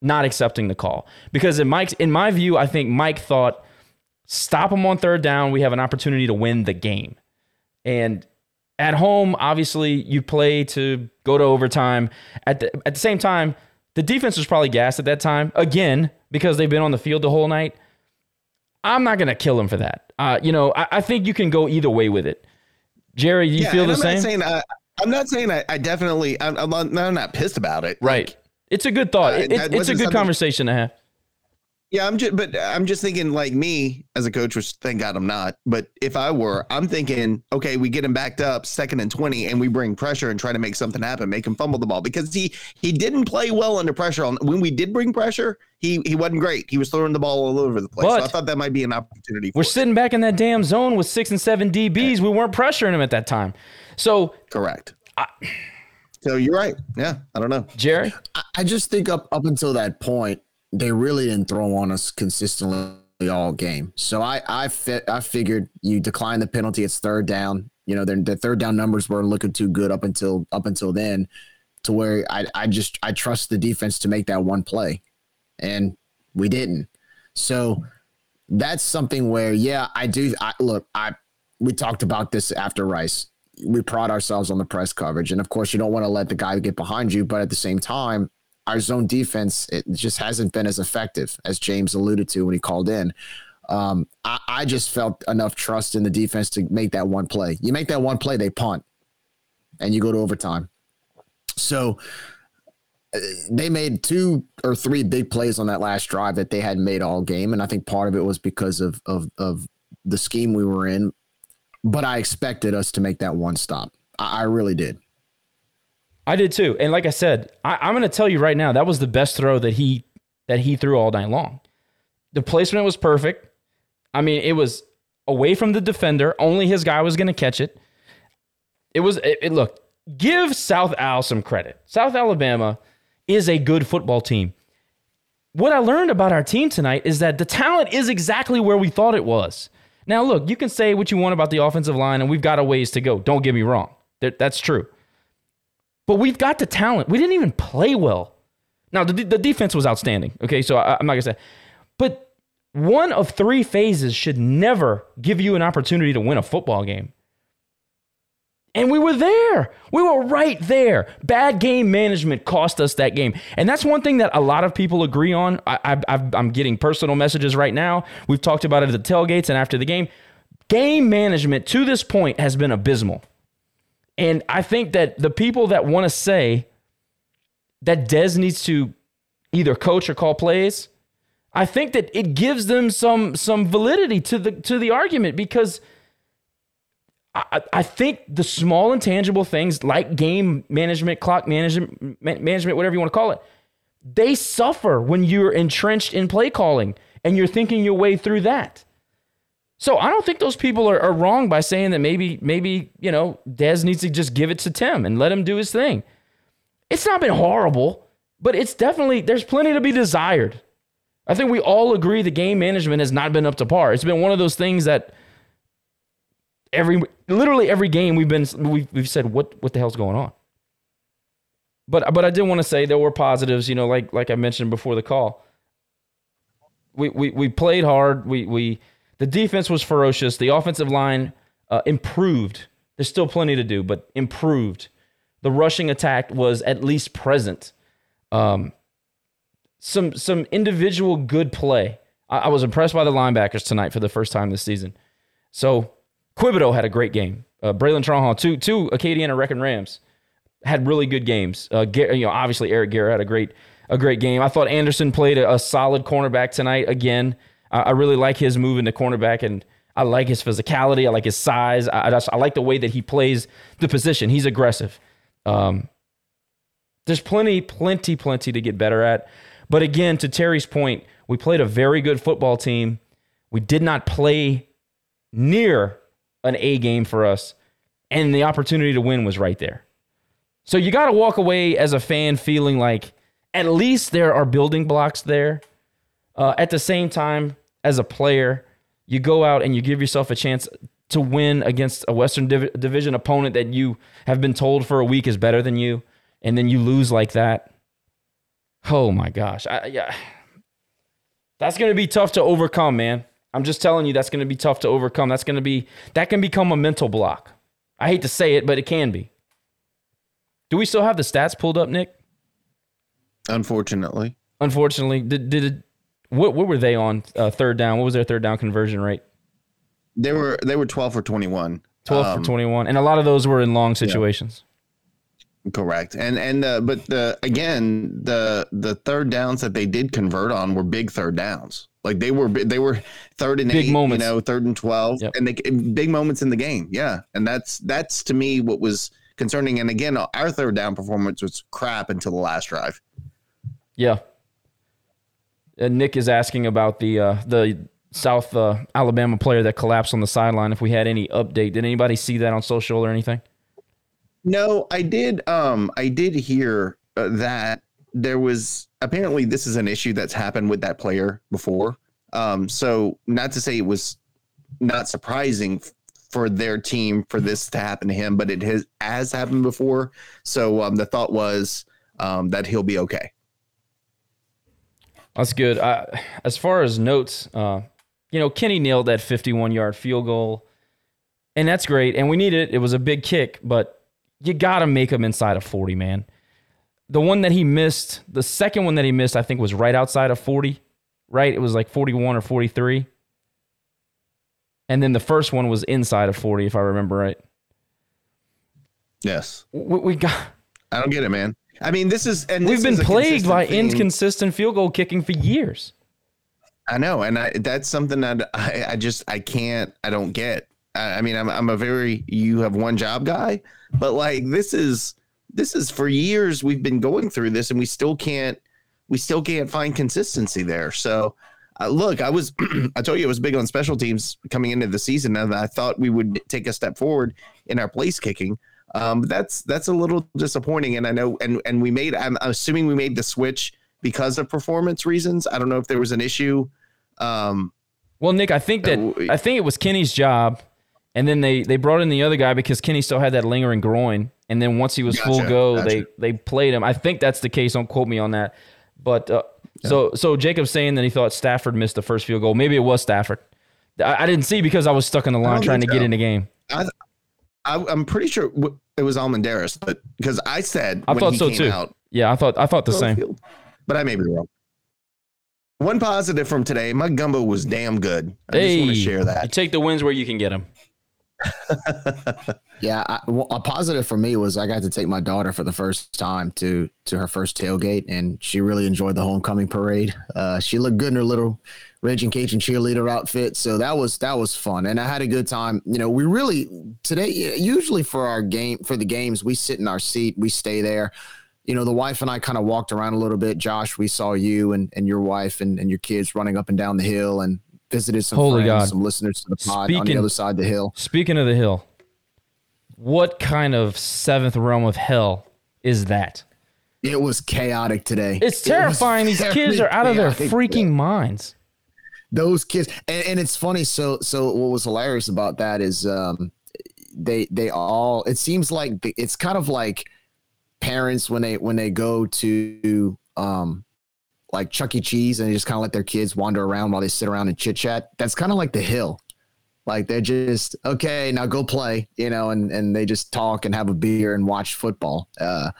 not accepting the call because in Mike's in my view, I think Mike thought stop him on third down. We have an opportunity to win the game, and at home, obviously, you play to go to overtime. At the at the same time, the defense was probably gassed at that time again because they've been on the field the whole night. I'm not gonna kill him for that. Uh, you know, I, I think you can go either way with it. Jerry, you
Yeah,
feel the
I'm
same?
Not saying I, I'm not saying I, I definitely. I'm, I'm, not, I'm not pissed about it.
right. It's a good thought.
Uh,
It- it's, it's a good
something-
conversation to have.
Yeah, I'm just, but I'm just thinking like me as a coach, which thank God I'm not. But if I were, I'm thinking, okay, we get him backed up second and 20 and we bring pressure and try to make something happen, make him fumble the ball because he, he didn't play well under pressure. On when we did bring pressure, he, he wasn't great. He was throwing the ball all over the place. so I thought that might be an opportunity. For
We're sitting back in that damn zone with six and seven DBs. We weren't pressuring him at that time. So
correct. so you're right. Yeah. I don't know.
Jerry?
I, I just think up up until that point, they really didn't throw on us consistently all game. So I I I figured you decline the penalty. It's third down. You know, the third down numbers weren't looking too good up until up until then, to where I I just I trust the defense to make that one play, and we didn't. So that's something where yeah I do. I look I we talked about this after Rice. We pride ourselves on the press coverage, and of course you don't want to let the guy get behind you, but at the same time our zone defense it just hasn't been as effective as James alluded to when he called in. Um, I, I just felt enough trust in the defense to make that one play. You make that one play, they punt, and you go to overtime. So uh, they made two or three big plays on that last drive that they hadn't made all game, and I think part of it was because of of of the scheme we were in. but I expected us to make that one stop. I, I really did.
I did too. And like I said, I, I'm going to tell you right now, that was the best throw that he that he threw all night long. The placement was perfect. I mean, it was away from the defender. Only his guy was going to catch it. It was. It, it, look, give South Al some credit. South Alabama is a good football team. What I learned about our team tonight is that the talent is exactly where we thought it was. Now, look, you can say what you want about the offensive line, and we've got a ways to go. Don't get me wrong. That's true. But we've got the talent. We didn't even play well. Now, the, the defense was outstanding. Okay, so I, I'm not going to say. But one of three phases should never give you an opportunity to win a football game. And we were there. We were right there. Bad game management cost us that game. And that's one thing that a lot of people agree on. I, am getting personal messages right now. We've talked about it at the tailgates and after the game. Game management to this point has been abysmal. And I think that the people that want to say that Dez needs to either coach or call plays, I think that it gives them some some validity to the to the argument because I, I think the small intangible things like game management, clock management, management, whatever you want to call it, they suffer when you're entrenched in play calling and you're thinking your way through that. So I don't think those people are, are wrong by saying that maybe maybe you know Dez needs to just give it to Tim and let him do his thing. It's not been horrible, but it's definitely there's plenty to be desired. I think we all agree the game management has not been up to par. It's been one of those things that every literally every game we've been we've, we've said what what the hell's going on. But but I did want to say there were positives, you know, like like I mentioned before the call. We we we played hard. We we the defense was ferocious. The offensive line uh, improved. There's still plenty to do, but improved. The rushing attack was at least present. Um, some some individual good play. I, I was impressed by the linebackers tonight for the first time this season. So Kibodi had a great game. Uh, Braylon Tronhall, two two Acadiana Wrecking Rams had really good games. Uh, you know, obviously Eric Garror had a great a great game. I thought Anderson played a, a solid cornerback tonight. Again, I, I, really like his move into cornerback, and I like his physicality. I like his size. I, I, just, I like the way that he plays the position. He's aggressive. Um, there's plenty, plenty, plenty to get better at. But again, to Terry's point, we played a very good football team. We did not play near an A game for us, and the opportunity to win was right there. So you got to walk away as a fan feeling like at least there are building blocks there. Uh, at the same time, as a player, you go out and you give yourself a chance to win against a Western Div- Division opponent that you have been told for a week is better than you, and then you lose like that. Oh my gosh, I, yeah, that's gonna be tough to overcome, man. I'm just telling you, that's going to be tough to overcome. That's going to be, that can become a mental block. I hate to say it, but it can be. Do we still have the stats pulled up, Nick?
Unfortunately.
Unfortunately. Did, did it, what, what were they on uh, third down? What was their third down conversion rate?
They were, they were 12 for 21.
12 um, for 21. And a lot of those were in long situations.
Yeah. Correct. And, and, uh, but the, again, the, the third downs that they did convert on were big third downs. Like they were, they were third and big eight, moments. you know, third and twelve, yep. and they big moments in the game. Yeah, and that's that's to me what was concerning. And again, our third down performance was crap until the last drive.
Yeah. And Nick is asking about the uh, the South uh, Alabama player that collapsed on the sideline. If we had any update, did anybody see that on social or anything?
No, I did. Um, I did hear uh, that there was apparently this is an issue that's happened with that player before. Um, so not to say it was not surprising f- for their team for this to happen to him, but it has has happened before. So um, the thought was um, that he'll be okay.
That's good. as far as notes, uh, you know, Kenny nailed that 51 yard field goal, and that's great. And we need it. It was a big kick, but you got to make them inside of 40, man the one that he missed, the second one that he missed, I think was right outside of 40, right? It was like 41 or 43. And then the first one was inside of 40, if I remember right.
Yes.
We, we got.
I don't get it, man. I mean, this is and
we've
been
plagued by thing. inconsistent field goal kicking for years.
I know, and I, that's something that I, I just I can't I don't get. I, I mean, I'm I'm a very you have one job guy, but like this is this is for years we've been going through this and we still can't we still can't find consistency there. So uh, look, I was I told you I was big on special teams coming into the season, and I thought we would take a step forward in our place kicking. Um, that's that's a little disappointing, and I know, and and we made. I'm assuming we made the switch because of performance reasons. I don't know if there was an issue. Um,
well, Nick, I think that I think it was Kenny's job, and then they they brought in the other guy because Kenny still had that lingering groin, and then once he was
Gotcha,
full go,
gotcha.
they they played him. I think that's the case. Don't quote me on that, but uh, so so Jacob's saying that he thought Stafford missed the first field goal. Maybe it was Stafford. I, I didn't see because I was stuck in the line trying to
think
get in the game.
I, I I'm pretty sure w- it was Almendares, but because I said
I
when
thought
he
so
came
too.
out,
yeah, I thought I thought the same.
field. but I may be wrong. One positive from today, my gumbo was damn good. I just want to share that.
You take the wins where you can get them.
Yeah, I, well, a positive for me was I got to take my daughter for the first time to to her first tailgate, and she really enjoyed the homecoming parade. Uh, she looked good in her little Raging Cajun cheerleader outfit, so that was that was fun, and I had a good time. You know, we really today usually for our game for the games we sit in our seat, we stay there. You know, the wife and I kind of walked around a little bit. Josh, we saw you and, and your wife and, and your kids running up and down the hill and visited some
Holy
friends,
God.
some listeners to the pod on
Speaking-
the other side of the hill.
Speaking of the hill, what kind of seventh realm of hell is that?
It was chaotic today.
It's
It
terrifying. These kids are out of their freaking minds.
those kids and, and it's funny so so what was hilarious about that is um they they all it seems like the, it's kind of like parents when they when they go to um like Chuck E. Cheese and they just kind of let their kids wander around while they sit around and chit chat. That's kind of like the hill. Like they're just okay, now go play, you know, and and they just talk and have a beer and watch football. Uh,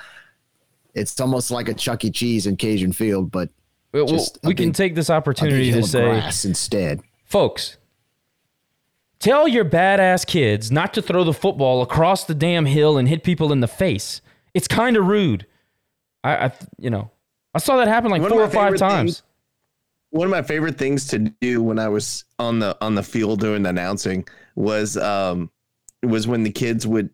it's almost like a Chuck E. Cheese in Cajun Field, but
Well,
just
we can
big-
take this opportunity to say,
instead.
folks, tell your badass kids not to throw the football across the damn hill and hit people in the face. It's kind of rude. I, I, you know, I saw that happen like
One
four or five times.
things- one of my favorite things to do when I was on the on the field doing the announcing was um was when the kids would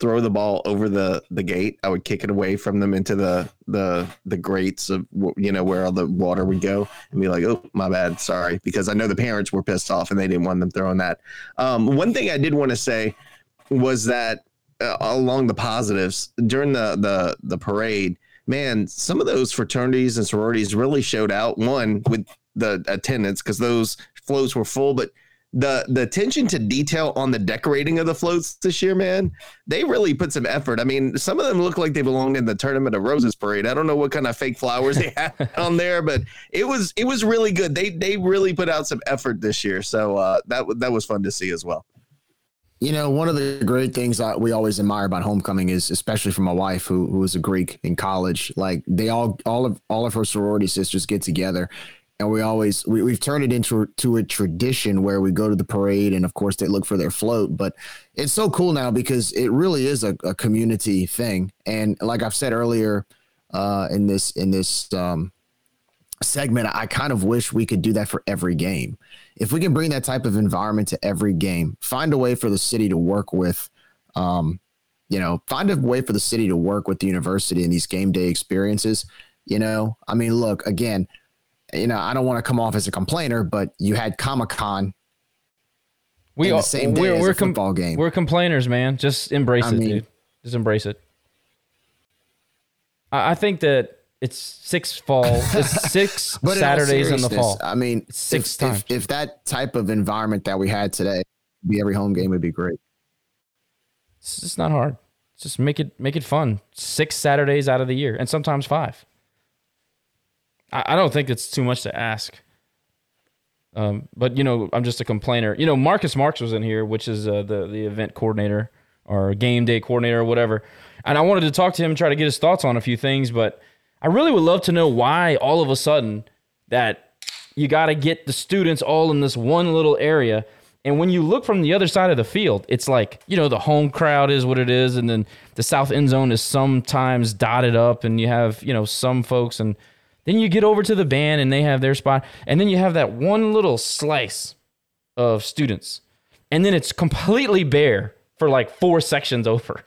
throw the ball over the the gate. I would kick it away from them into the the the grates of you know where all the water would go and be like, oh my bad, sorry, because I know the parents were pissed off and they didn't want them throwing that. Um, one thing I did want to say was that uh, along the positives during the the the parade man some of those fraternities and sororities really showed out one with the attendance because those floats were full but the the attention to detail on the decorating of the floats this year man they really put some effort. I mean some of them look like they belonged in the tournament of roses parade. I don't know what kind of fake flowers they had on there but it was it was really good. They they really put out some effort this year so uh that that was fun to see as well
You know, one of the great things that we always admire about homecoming is, especially for my wife, who who was a Greek in college, like they all all of all of her sorority sisters get together, and we always we, we've turned it into to a tradition where we go to the parade, and of course they look for their float. But it's so cool now because it really is a, a community thing, and like I've said earlier, uh, in this in this um, segment, I kind of wish we could do that for every game. If we can bring that type of environment to every game, find a way for the city to work with, um, you know, find a way for the city to work with the university in these game day experiences. You know, I mean, look again. You know, I don't want to come off as a complainer, but you had Comic Con
We all,
the same day
we're,
as
we're
a
com-
football game.
We're complainers, man. Just embrace
I
it,
mean-
dude. Just embrace it. I, I think that it's six fall. It's six
But
Saturdays in the fall.
I mean,
six
if,
times.
If, if that type of environment that we had today, be every home game would be great.
It's just not hard. Just make it make it fun. Six Saturdays out of the year, and sometimes five. I, I don't think it's too much to ask. Um, but you know, I'm just a complainer. You know, Marcus Marks was in here, which is uh, the the event coordinator or game day coordinator or whatever. And I wanted to talk to him and try to get his thoughts on a few things. But I really would love to know why all of a sudden that you got to get the students all in this one little area. And when you look from the other side of the field, it's like, you know, the home crowd is what it is. And then the south end zone is sometimes dotted up, and you have, you know, some folks. And then you get over to the band and they have their spot. And then you have that one little slice of students and then it's completely bare for like four sections over.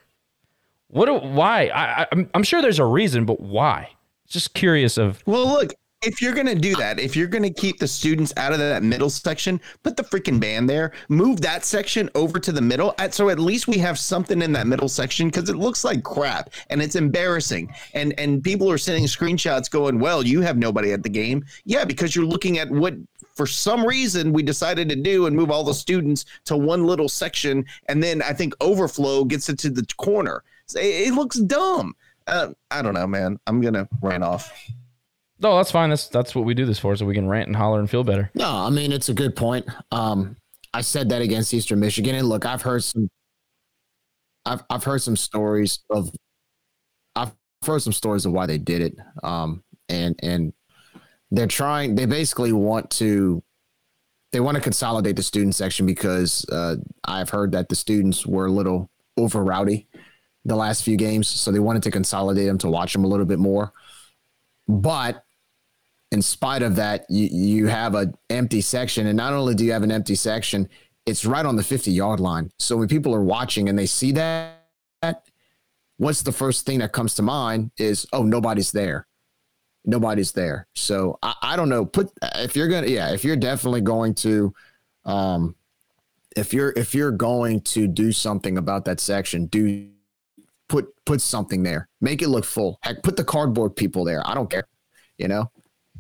What? Why? I, I, I'm sure there's a reason, but why? Just curious of.
Well, look, if you're gonna do that, if you're gonna keep the students out of that middle section, put the freaking band there. Move that section over to the middle, so at least we have something in that middle section because it looks like crap and it's embarrassing. And and people are sending screenshots going, "Well, you have nobody at the game." Yeah, because you're looking at what for some reason we decided to do and move all the students to one little section, and then I think overflow gets it to the corner. It looks dumb. Uh, I don't know, man. I'm gonna rant off.
No, that's fine. That's that's what we do this for, so we can rant and holler and feel better.
No, I mean it's a good point. Um, I said that against Eastern Michigan, and look, I've heard some, I've I've heard some stories of, I've heard some stories of why they did it. Um, and and they're trying. They basically want to, they want to consolidate the student section because uh, I've heard that the students were a little over rowdy the last few games, so they wanted to consolidate them to watch them a little bit more. But in spite of that, you, you have an empty section. And not only do you have an empty section, it's right on the 50 yard line. So when people are watching and they see that, what's the first thing that comes to mind is, oh, nobody's there. Nobody's there. So I, I don't know. Put if you're gonna, yeah, if you're definitely going to, um, if you're if you're going to do something about that section, do put put something there. Make it look full. Heck, put the cardboard people there. I don't care. You know.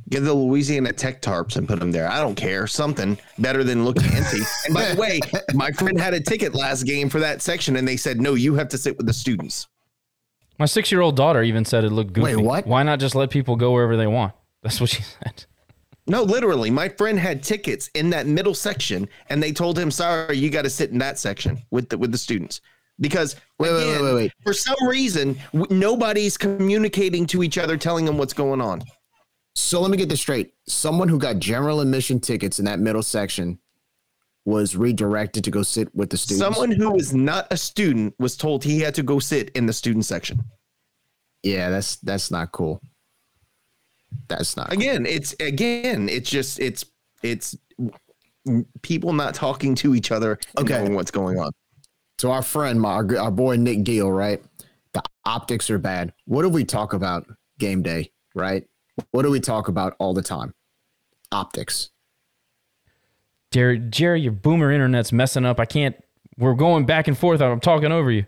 Get the Louisiana Tech tarps and put them there. I don't care. Something better than looking empty. And by the way, my friend had a ticket last game for that section, and they said, no, you have to sit with the students.
My six year old daughter even said it looked goofy.
Wait, what?
Why not just let people go wherever they want? That's what she said.
No, literally, my friend had tickets in that middle section, and they told him, "Sorry, you got to sit in that section with the with the students." Because
Wait, wait,
again,
wait, wait.
for some reason, w- nobody's communicating to each other, telling them what's going on.
So let me get this straight. Someone who got general admission tickets in that middle section was redirected to go sit with the students.
Someone who is not a student was told he had to go sit in the student section.
Yeah, that's that's not cool. That's not
again. It's again. It's just it's it's people not talking to each other.
Okay.
knowing what's going on.
So our friend, my, our, our boy Nick Deal, right? The optics are bad. What do we talk about game day, right? What do we talk about all the time? Optics.
Jerry, Jerry, your boomer internet's messing up. I can't. We're going back and forth. I'm talking over you.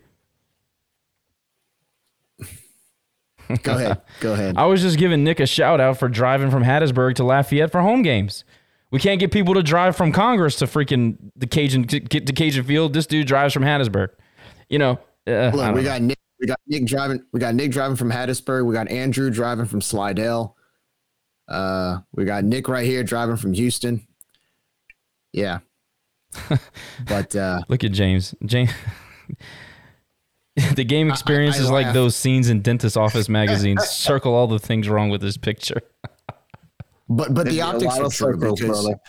Go ahead. Go ahead.
I was just giving Nick a shout out for driving from Hattiesburg to Lafayette for home games. We can't get people to drive from Congress to freaking the Cajun to get to Cajun Field. This dude drives from Hattiesburg. You know, uh,
Look, we
know.
got Nick. We got Nick driving. We got Nick driving from Hattiesburg. We got Andrew driving from Slidell. Uh, we got Nick right here driving from Houston. Yeah, but uh,
Look at James. James. the game experience
I
is like those scenes in dentist office magazines. Circle all the things wrong with this picture.
But but
There'd
the optics are true
circles,
because
brother.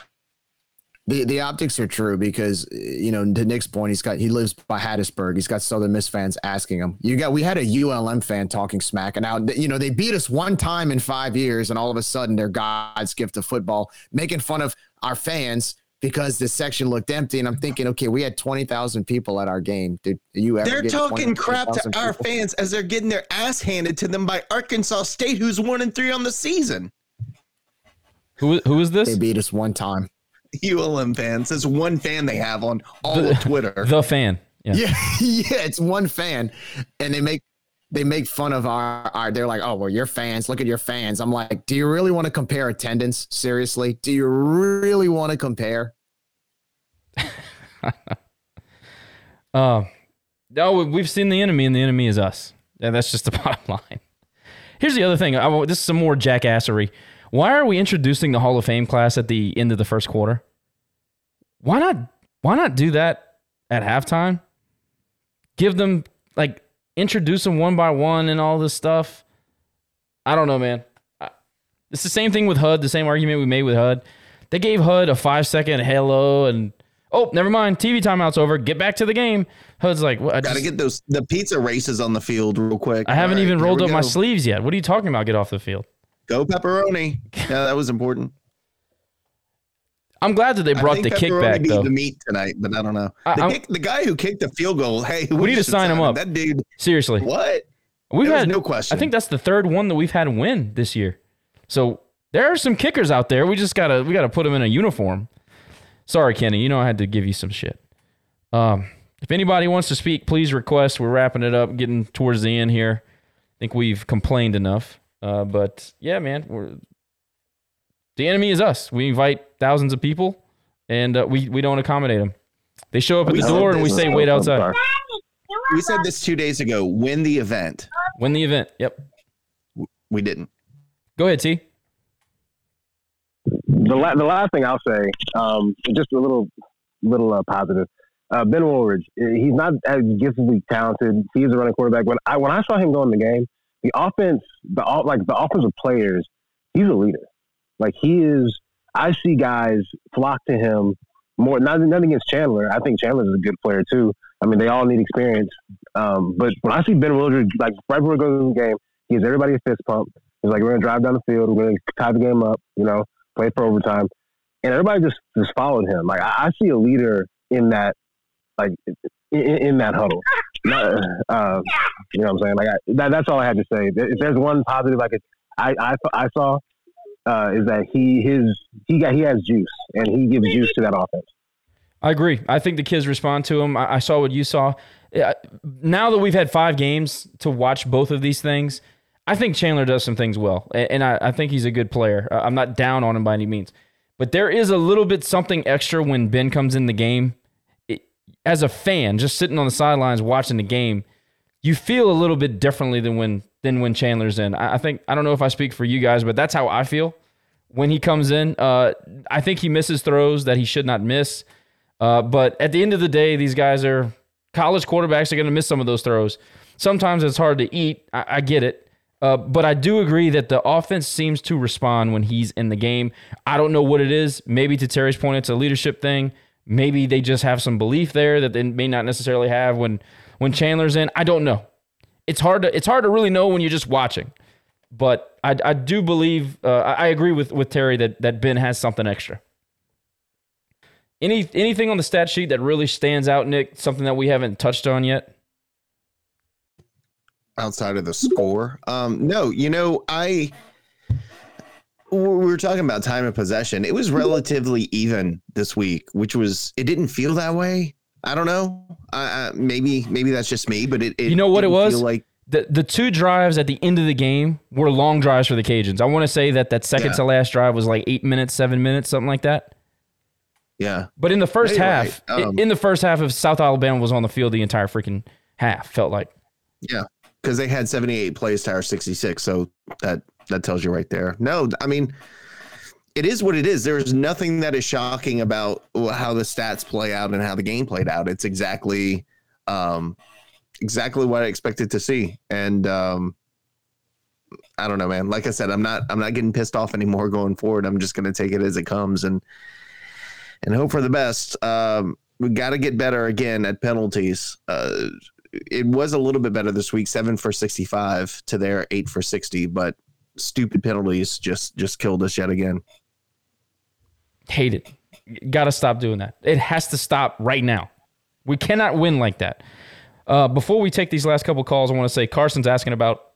the the optics are true because you know to Nick's point, he's got he lives by Hattiesburg. He's got Southern Miss fans asking him. You got we had a ULM fan talking smack, and now you know they beat us one time in five years, and all of a sudden they're God's gift to football, making fun of our fans because this section looked empty. And I'm thinking, okay, we had twenty thousand people at our game. Did you ever?
They're
get
talking
20
crap to
20,000
our
people?
fans as they're getting their ass handed to them by Arkansas State, who's one and three on the season.
Who who is this?
They beat us one time.
ULM fans. There's one fan they have on all
The-
of Twitter.
The fan. Yeah.
Yeah, yeah, it's one fan, and they make they make fun of our, our. They're like, oh well, your fans. Look at your fans. I'm like, do you really want to compare attendance? Seriously, do you really want to compare?
Uh, no, we- we've seen the enemy, and the enemy is us. And that's just the bottom line. Here's the other thing. I, this is some more jackassery. Why are we introducing the Hall of Fame class at the end of the first quarter? Why not? Why not do that at halftime? Give them like introduce them one by one and all this stuff. I don't know, man. It's the same thing with HUD. The same argument we made with HUD. They gave HUD a five second hello and oh, never mind. TV timeout's over. Get back to the game. HUD's like, what? I,
Got to
just-
get those the pizza races on the field real quick.
I haven't
right,
even rolled up my sleeves yet. What are you talking about? Get off the field.
Go pepperoni. Yeah, that was important.
I'm glad that they brought the kickback though.
the meat tonight, but I don't know.
I-
the, kick, the guy who kicked the field goal, hey,
We need to sign him up.
That dude,
Seriously,
what?
we've
There
had
no question.
I think that's the third one that we've had win this year. So there are some kickers out there. We just gotta we gotta put them in a uniform. Sorry, Kenny. You know I had to give you some shit. Um, if anybody wants to speak, please request. We're wrapping it up, getting towards the end here. I think we've complained enough. Uh, but yeah, man, we're the enemy is us. We invite thousands of people, and uh, we we don't accommodate them. They show up at
We
the door, and we say, "Wait outside."
We said this two days ago. Win the event.
Win the event. Yep.
We didn't.
Go ahead, T.
the la- the last thing I'll say, um, just a little little uh, positive. Uh, ben Wooldridge, he's not as giftedly talented. He's a running quarterback. When I when I saw him go in the game, the offense, the like the offensive players, he's a leader. Like he is. I see guys flock to him more. Not nothing against Chandler. I think Chandler is a good player too. I mean, they all need experience. Um, but when I see Ben Wooldridge, like right before goes in the game, he gives everybody a fist pump. He's like, "We're gonna drive down the field. We're gonna tie the game up. You know, play for overtime." And everybody just just followed him. Like I, I see a leader in that, like in, in that huddle. Uh, you know what I'm saying? Like I, that, that's all I had to say. If there's one positive I could, I I, I saw, uh, is that he his he got he has juice and he gives juice to that offense.
I agree. I think the kids respond to him. I, I saw what you saw. Now that we've had five games to watch both of these things, I think Chandler does some things well, and I, I think he's a good player. I'm not down on him by any means, but there is a little bit something extra when Ben comes in the game. As a fan, just sitting on the sidelines watching the game, you feel a little bit differently than when than when Chandler's in. I, I think I don't know if I speak for you guys, but that's how I feel when he comes in. Uh, I think he misses throws that he should not miss. Uh, but at the end of the day, these guys are college quarterbacks are going to miss some of those throws. Sometimes it's hard to eat. I, I get it. Uh, but I do agree that the offense seems to respond when he's in the game. I don't know what it is. Maybe to Terry's point, it's a leadership thing. Maybe they just have some belief there that they may not necessarily have when when Chandler's in. I don't know. It's hard to it's hard to really know when you're just watching. But I, I do believe uh, I agree with with Terry that that Ben has something extra. Any anything on the stat sheet that really stands out, Nick? Something that we haven't touched on yet?
outside of the score. Um, no, you know, I we were talking about time of possession. It was relatively even this week, which was it didn't feel that way. I don't know. I, maybe maybe that's just me, but it, it
you know what it was?
like
the the two drives at the end of the game were long drives for the Cajuns. I want to say that that second
Yeah.
to last drive was like eight minutes, seven minutes, something like that.
yeah.
But in the first
You're
half.
Um,
in the first half of South Alabama was on the field the entire freaking half. Felt like
Yeah, because they had 78 plays to our 66. So that that tells you right there. No, I mean, it is what it is. There's nothing that is shocking about how the stats play out and how the game played out. It's exactly um exactly what I expected to see. And um I don't know, man. Like I said, I'm not I'm not getting pissed off anymore going forward. I'm just gonna take it as it comes and and hope for the best. Um we got to get better again at penalties. Uh, it was a little bit better this week, seven for sixty-five to their eight for sixty, but stupid penalties just just killed us yet again.
hate it. Got to stop doing that. It has to stop right now. We cannot win like that. Uh, before we take these last couple calls, I want to say Carson's asking about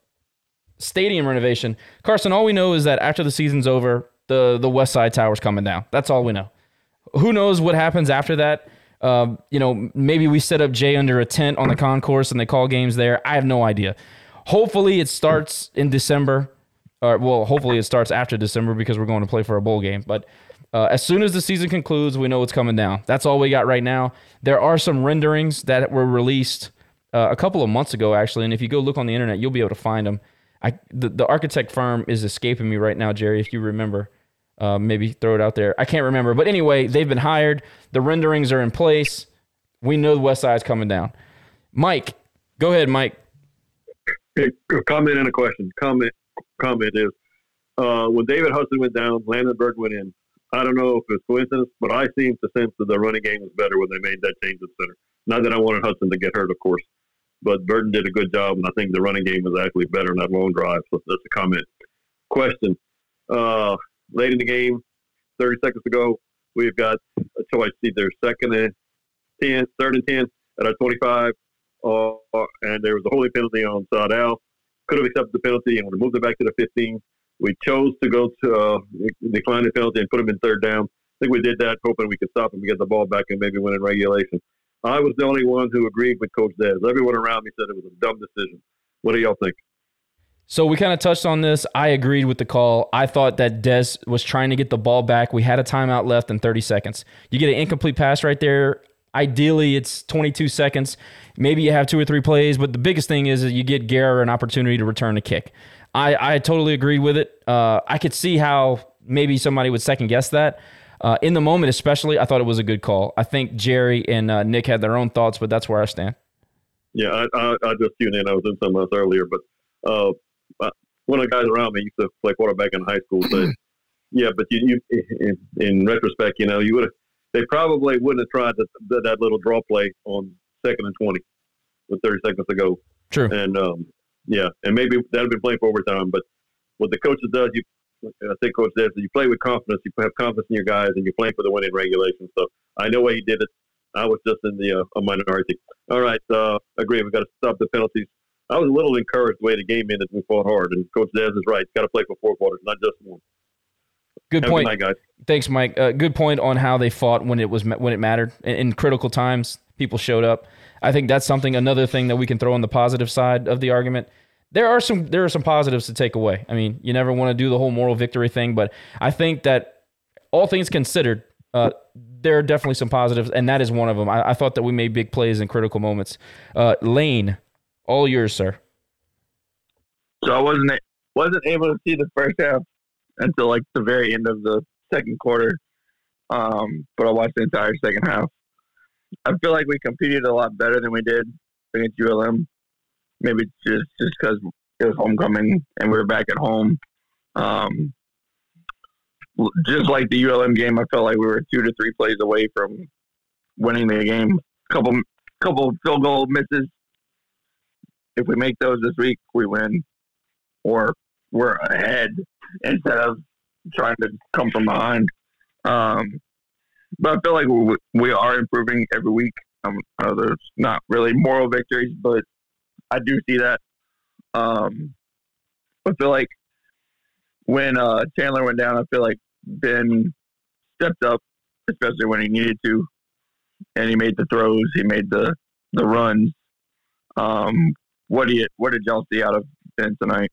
stadium renovation. Carson, all we know is that after the season's over, the the West Side Tower's coming down. That's all we know. Who knows what happens after that? Um, you know, maybe we set up Jay under a tent on the concourse and they call games there. I have no idea. Hopefully, it starts in December. Or, well, hopefully, it starts after December because we're going to play for a bowl game. But uh, as soon as the season concludes, we know it's coming down. That's all we got right now. There are some renderings that were released uh, a couple of months ago, actually. And if you go look on the internet, you'll be able to find them. I, the, the architect firm is escaping me right now, Jerry, if you remember. Uh, maybe throw it out there. I can't remember. But anyway, they've been hired. The renderings are in place. We know the West Side's coming down. Mike, go ahead, Mike.
A comment and a question. Comment comment is uh, when David Hudson went down, Landon Berg went in. I don't know if it's coincidence, but I seem to sense that the running game was better when they made that change at center. Not that I wanted Hudson to get hurt, of course, but Burton did a good job, and I think the running game was actually better in that long drive. So that's a comment. Question: uh, Late in the game, thirty seconds to go, we've got a choice either second and 10, third and 10 at our 25, uh, and there was a holding penalty on Sadal. Could have accepted the penalty and would have moved it back to the 15. We chose to go to uh, decline the penalty and put him in third down. I think we did that hoping we could stop him and get the ball back and maybe win in regulation. I was the only one who agreed with Coach Dez. Everyone around me said it was a dumb decision. What do y'all think?
So we kind of touched on this. I agreed with the call. I thought that Dez was trying to get the ball back. We had a timeout left in 30 seconds. You get an incomplete pass right there. Ideally, it's 22 seconds. Maybe you have two or three plays, but the biggest thing is that you get Guerra an opportunity to return a kick. I, I totally agree with it. Uh, I could see how maybe somebody would second guess that. Uh, in the moment, especially, I thought it was a good call. I think Jerry and uh, Nick had their own thoughts, but that's where I stand.
Yeah, I, I, I just tuned in. I was in some else earlier, but uh, uh, one of the guys around me used to play quarterback in high school. Said, "Yeah, but you, you in, in, retrospect, you know, you would have. They probably wouldn't have tried that, that little draw play on second and twenty with thirty seconds to go.
True.
And um, yeah, and maybe that'd have been playing for overtime. But what the coaches does, you I think coach says you play with confidence. You have confidence in your guys, and you're playing for the winning regulation. So I know why he did it. I was just in the uh, minority. All right, uh, agree. We've got to stop the penalties. I was a little encouraged the way the game ended. We fought hard, and Coach Dez is right. Got to play for four quarters, not just one.
Good
Have
point,
night, guys.
Thanks, Mike. Uh, good point on how they fought when it was when it mattered in, in critical times. People showed up. I think that's something. Another thing that we can throw on the positive side of the argument. There are some there are some positives to take away. I mean, you never want to do the whole moral victory thing, but I think that all things considered, uh, there are definitely some positives, and that is one of them. I, I thought that we made big plays in critical moments. Uh, Lane, all yours, sir.
So I wasn't wasn't able to see the first half until like the very end of the second quarter. Um, but I watched the entire second half. I feel like we competed a lot better than we did against ULM. Maybe just just because it was homecoming and we were back at home. Um, just like the ULM game, I felt like we were two to three plays away from winning the game. Couple couple field goal misses. If we make those this week, we win, or we're ahead instead of trying to come from behind. Um, but I feel like we, we are improving every week. Um, uh, there's not really moral victories, but I do see that. Um, I feel like when uh, Chandler went down, I feel like Ben stepped up, especially when he needed to, and he made the throws, he made the the runs. Um, what you what did y'all see out of Ben tonight?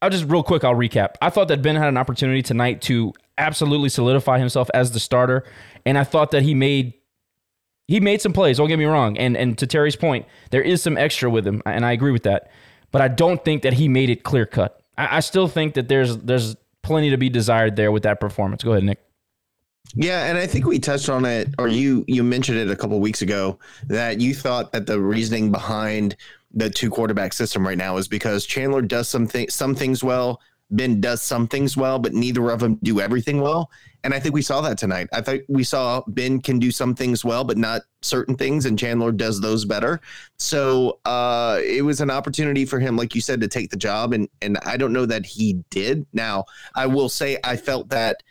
I'll just real quick. I'll recap. I thought that Ben had an opportunity tonight to absolutely solidify himself as the starter, and I thought that he made he made some plays. Don't get me wrong. And and to Terry's point, there is some extra with him, and I agree with that. But I don't think that he made it clear cut. I, I still think that there's there's plenty to be desired there with that performance. Go ahead, Nick.
Yeah, and I think we touched on it, or you you mentioned it a couple weeks ago that you thought that the reasoning behind the two quarterback system right now is because Chandler does some th- some things well, Ben does some things well, but neither of them do everything well. And I think we saw that tonight. I think we saw Ben can do some things well, but not certain things, and Chandler does those better. So uh, it was an opportunity for him, like you said, to take the job, and and I don't know that he did. Now I will say I felt that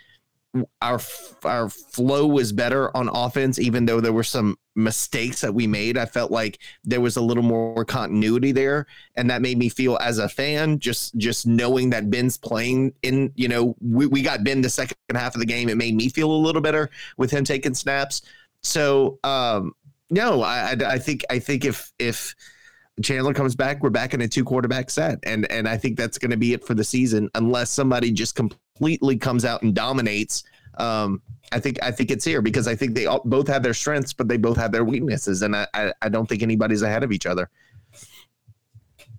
our our flow was better on offense, even though there were some mistakes that we made. I felt like there was a little more continuity there, and that made me feel as a fan, just just knowing that Ben's playing in. You know, we, we got Ben the second half of the game. It made me feel a little better with him taking snaps. So um, no, I, I I think I think if if Chandler comes back, we're back in a two quarterback set, and and I think that's going to be it for the season, unless somebody just completely comes out and dominates. Um, I think I think it's here because I think they all, both have their strengths, but they both have their weaknesses, and I, I, I don't think anybody's ahead of each other.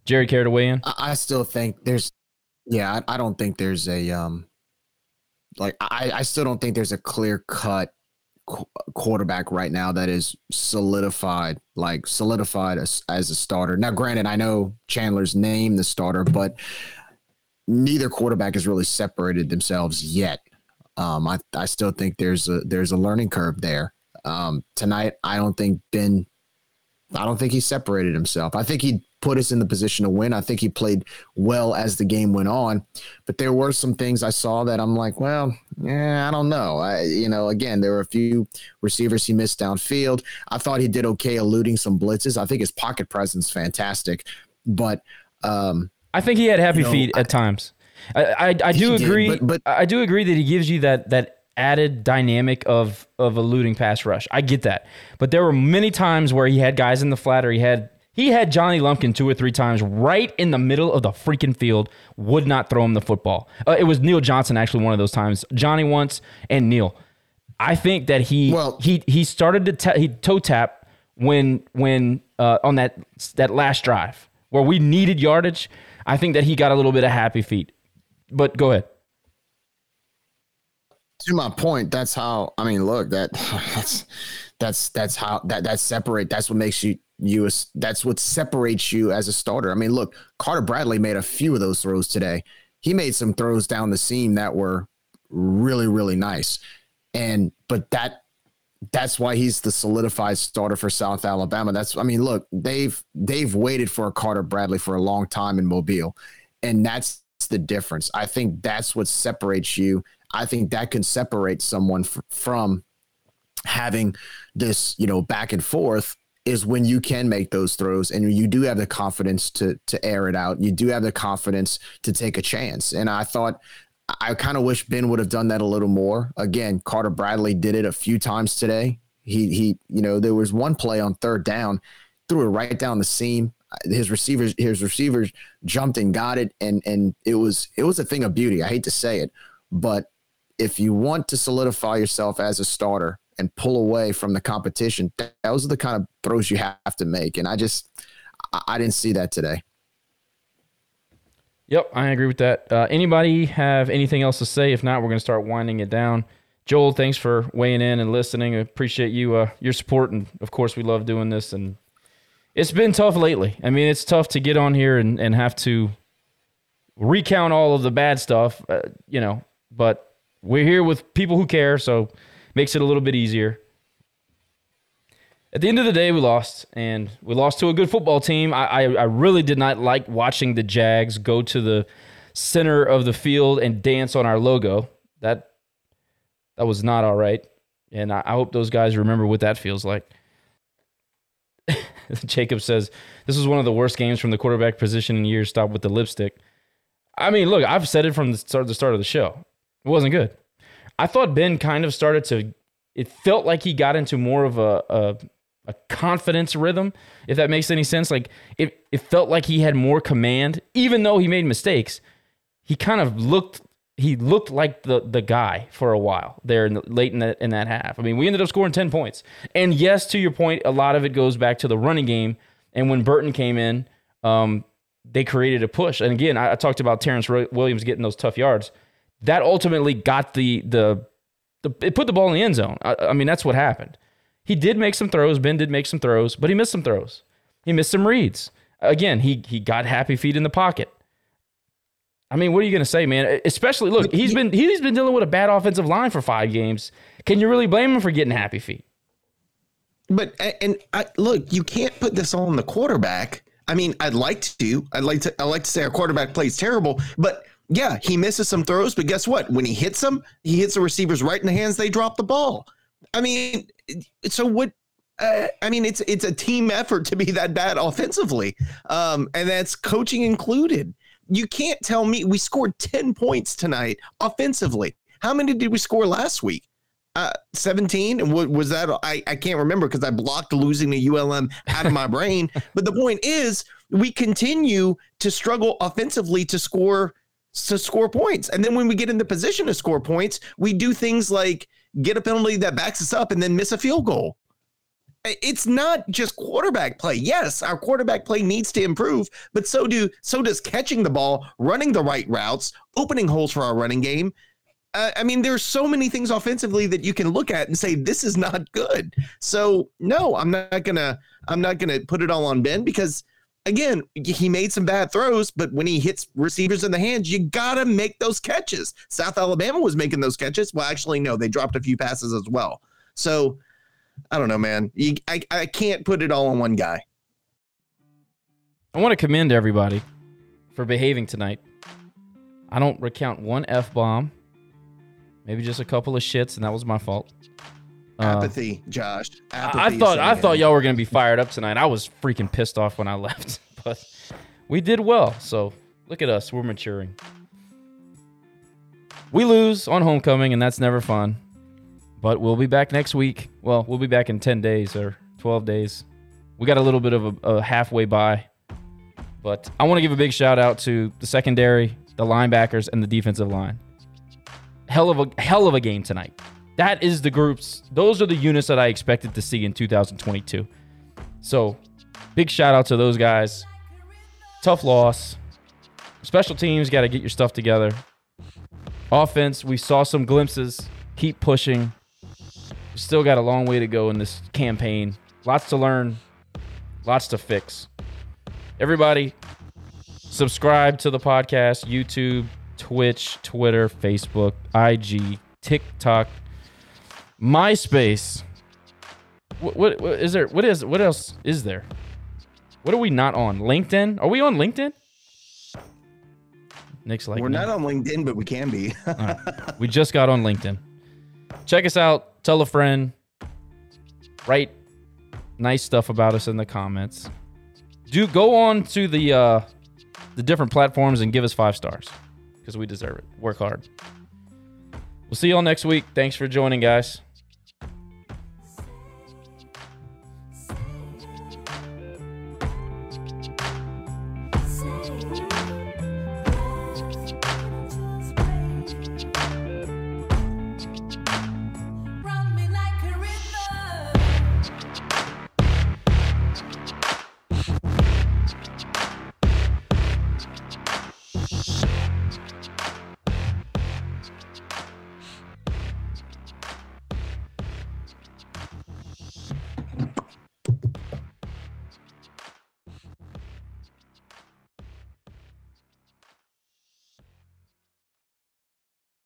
Jerry, care to weigh in?
I, I still think there's, yeah, I, I don't think there's a um, like I I still don't think there's a clear cut quarterback right now that is solidified, like solidified as, as a starter. Now, granted, I know Chandler's named the starter, but neither quarterback has really separated themselves yet. Um, I, I still think there's a there's a learning curve there. Um, tonight, I don't think Ben, I don't think he separated himself. I think he put us in the position to win. I think he played well as the game went on, but there were some things I saw that I'm like, well, yeah, I don't know. I, you know, again, there were a few receivers he missed downfield. I thought he did okay eluding some blitzes. I think his pocket presence fantastic, but um,
I think he had happy
you know,
feet at times. I I, I do
He did,
agree,
but- but-
I do agree that he gives you that that added dynamic of of eluding pass rush. I get that, but there were many times where he had guys in the flat, or he had he had Johnny Lumpkin two or three times right in the middle of the freaking field, would not throw him the football. Uh, it was Neil Johnson actually one of those times. Johnny once and Neil. I think that he well, he he started to ta- he toe tap when when uh, on that that last drive where we needed yardage. I think that he got a little bit of happy feet. But go ahead.
to my point, that's how I mean, look, that that's that's that's how that that separate that's what makes you you that's what separates you as a starter. I mean, look, Carter Bradley made a few of those throws today. He made some throws down the seam that were really, really nice. And but that that's why he's the solidified starter for South Alabama. That's I mean, look, they've they've waited for a Carter Bradley for a long time in Mobile. And that's the difference. I think that's what separates you. I think that can separate someone f- from having this, you know, back and forth is when you can make those throws and you do have the confidence to to air it out. You do have the confidence to take a chance. And I thought I kind of wish Ben would have done that a little more. Again, Carter Bradley did it a few times today. He he, you know, there was one play on third down, threw it right down the seam. His receivers his receivers jumped and got it and and it was it was a thing of beauty. I hate to say it, but if you want to solidify yourself as a starter and pull away from the competition, those are the kind of throws you have to make. And I just I, I didn't see that today.
Yep, I agree with that. Uh, anybody have anything else to say? If not, we're going to start winding it down. Joel, thanks for weighing in and listening. I appreciate you uh, your support, and of course, we love doing this. And it's been tough lately. I mean, it's tough to get on here and, and have to recount all of the bad stuff, uh, you know. But we're here with people who care, so makes it a little bit easier. At the end of the day, we lost, and we lost to a good football team. I, I, I really did not like watching the Jags go to the center of the field and dance on our logo. That that was not all right, and I, I hope those guys remember what that feels like. Jacob says this was one of the worst games from the quarterback position in years. Stop with the lipstick. I mean, look, I've said it from the start, the start of the show. It wasn't good. I thought Ben kind of started to. It felt like he got into more of a, a a confidence rhythm, if that makes any sense. Like it, it felt like he had more command, even though he made mistakes. He kind of looked he looked like the the guy for a while there in the, late in that in that half. I mean, we ended up scoring ten points, and yes, to your point, a lot of it goes back to the running game. And when Burton came in, um, they created a push. And again, I, I talked about Terrence Williams getting those tough yards. That ultimately got the the, the it put the ball in the end zone. I, I mean, that's what happened. He did make some throws. Ben did make some throws, but he missed some throws. He missed some reads. Again, he he got happy feet in the pocket. I mean, what are you going to say, man? Especially look, he's been he's been dealing with a bad offensive line for five games. Can you really blame him for getting happy feet?
But and I, look, you can't put this all on the quarterback. I mean, I'd like to. I'd like to. I like to say our quarterback plays terrible, but yeah, he misses some throws. But guess what? When he hits them, he hits the receivers right in the hands. They drop the ball. I mean, so what? Uh, I mean, it's it's a team effort to be that bad offensively, um, and that's coaching included. You can't tell me we scored ten points tonight offensively. How many did we score last week? Uh, 17 and what was that I, I can't remember because i blocked losing the ulm out of my brain but the point is we continue to struggle offensively to score to score points and then when we get in the position to score points we do things like get a penalty that backs us up and then miss a field goal. It's not just quarterback play. Yes our quarterback play needs to improve but so do so does catching the ball running the right routes opening holes for our running game. Uh, I mean, there's so many things offensively that you can look at and say this is not good. So no, I'm not gonna I'm not gonna put it all on Ben because again, he made some bad throws, but when he hits receivers in the hands, you gotta make those catches. South Alabama was making those catches. Well, actually, no, they dropped a few passes as well. So I don't know, man. You, I I can't put it all on one guy.
I want to commend everybody for behaving tonight. I don't recount one f bomb, maybe just a couple of shits, and that was my fault. Uh,
Apathy, Josh.
I,
Apathy
I thought I thought y'all were gonna be fired up tonight. I was freaking pissed off when I left, but we did well. So look at us, we're maturing. We lose on homecoming, and that's never fun. But we'll be back next week. Well, we'll be back in ten days or twelve days. We got a little bit of a, a halfway by, but I want to give a big shout out to the secondary, the linebackers, and the defensive line. Hell of a hell of a game tonight. That is the groups. Those are the units that I expected to see in 2022. So, big shout out to those guys. Tough loss. Special teams got to get your stuff together. Offense, we saw some glimpses. Keep pushing. Still got a long way to go in this campaign. Lots to learn, lots to fix. Everybody, subscribe to the podcast YouTube, Twitch, Twitter, Facebook, IG, TikTok, MySpace. What, what, what is there? What is what else is there? What are we not on? LinkedIn? Are we on LinkedIn? Nick's like
We're
no.
not on LinkedIn, but we can be.
We just got on LinkedIn. Check us out. Tell a friend. Write nice stuff about us in the comments. Do go on to the uh, the different platforms and give us five stars because we deserve it. Work hard. We'll see y'all next week. Thanks for joining, guys.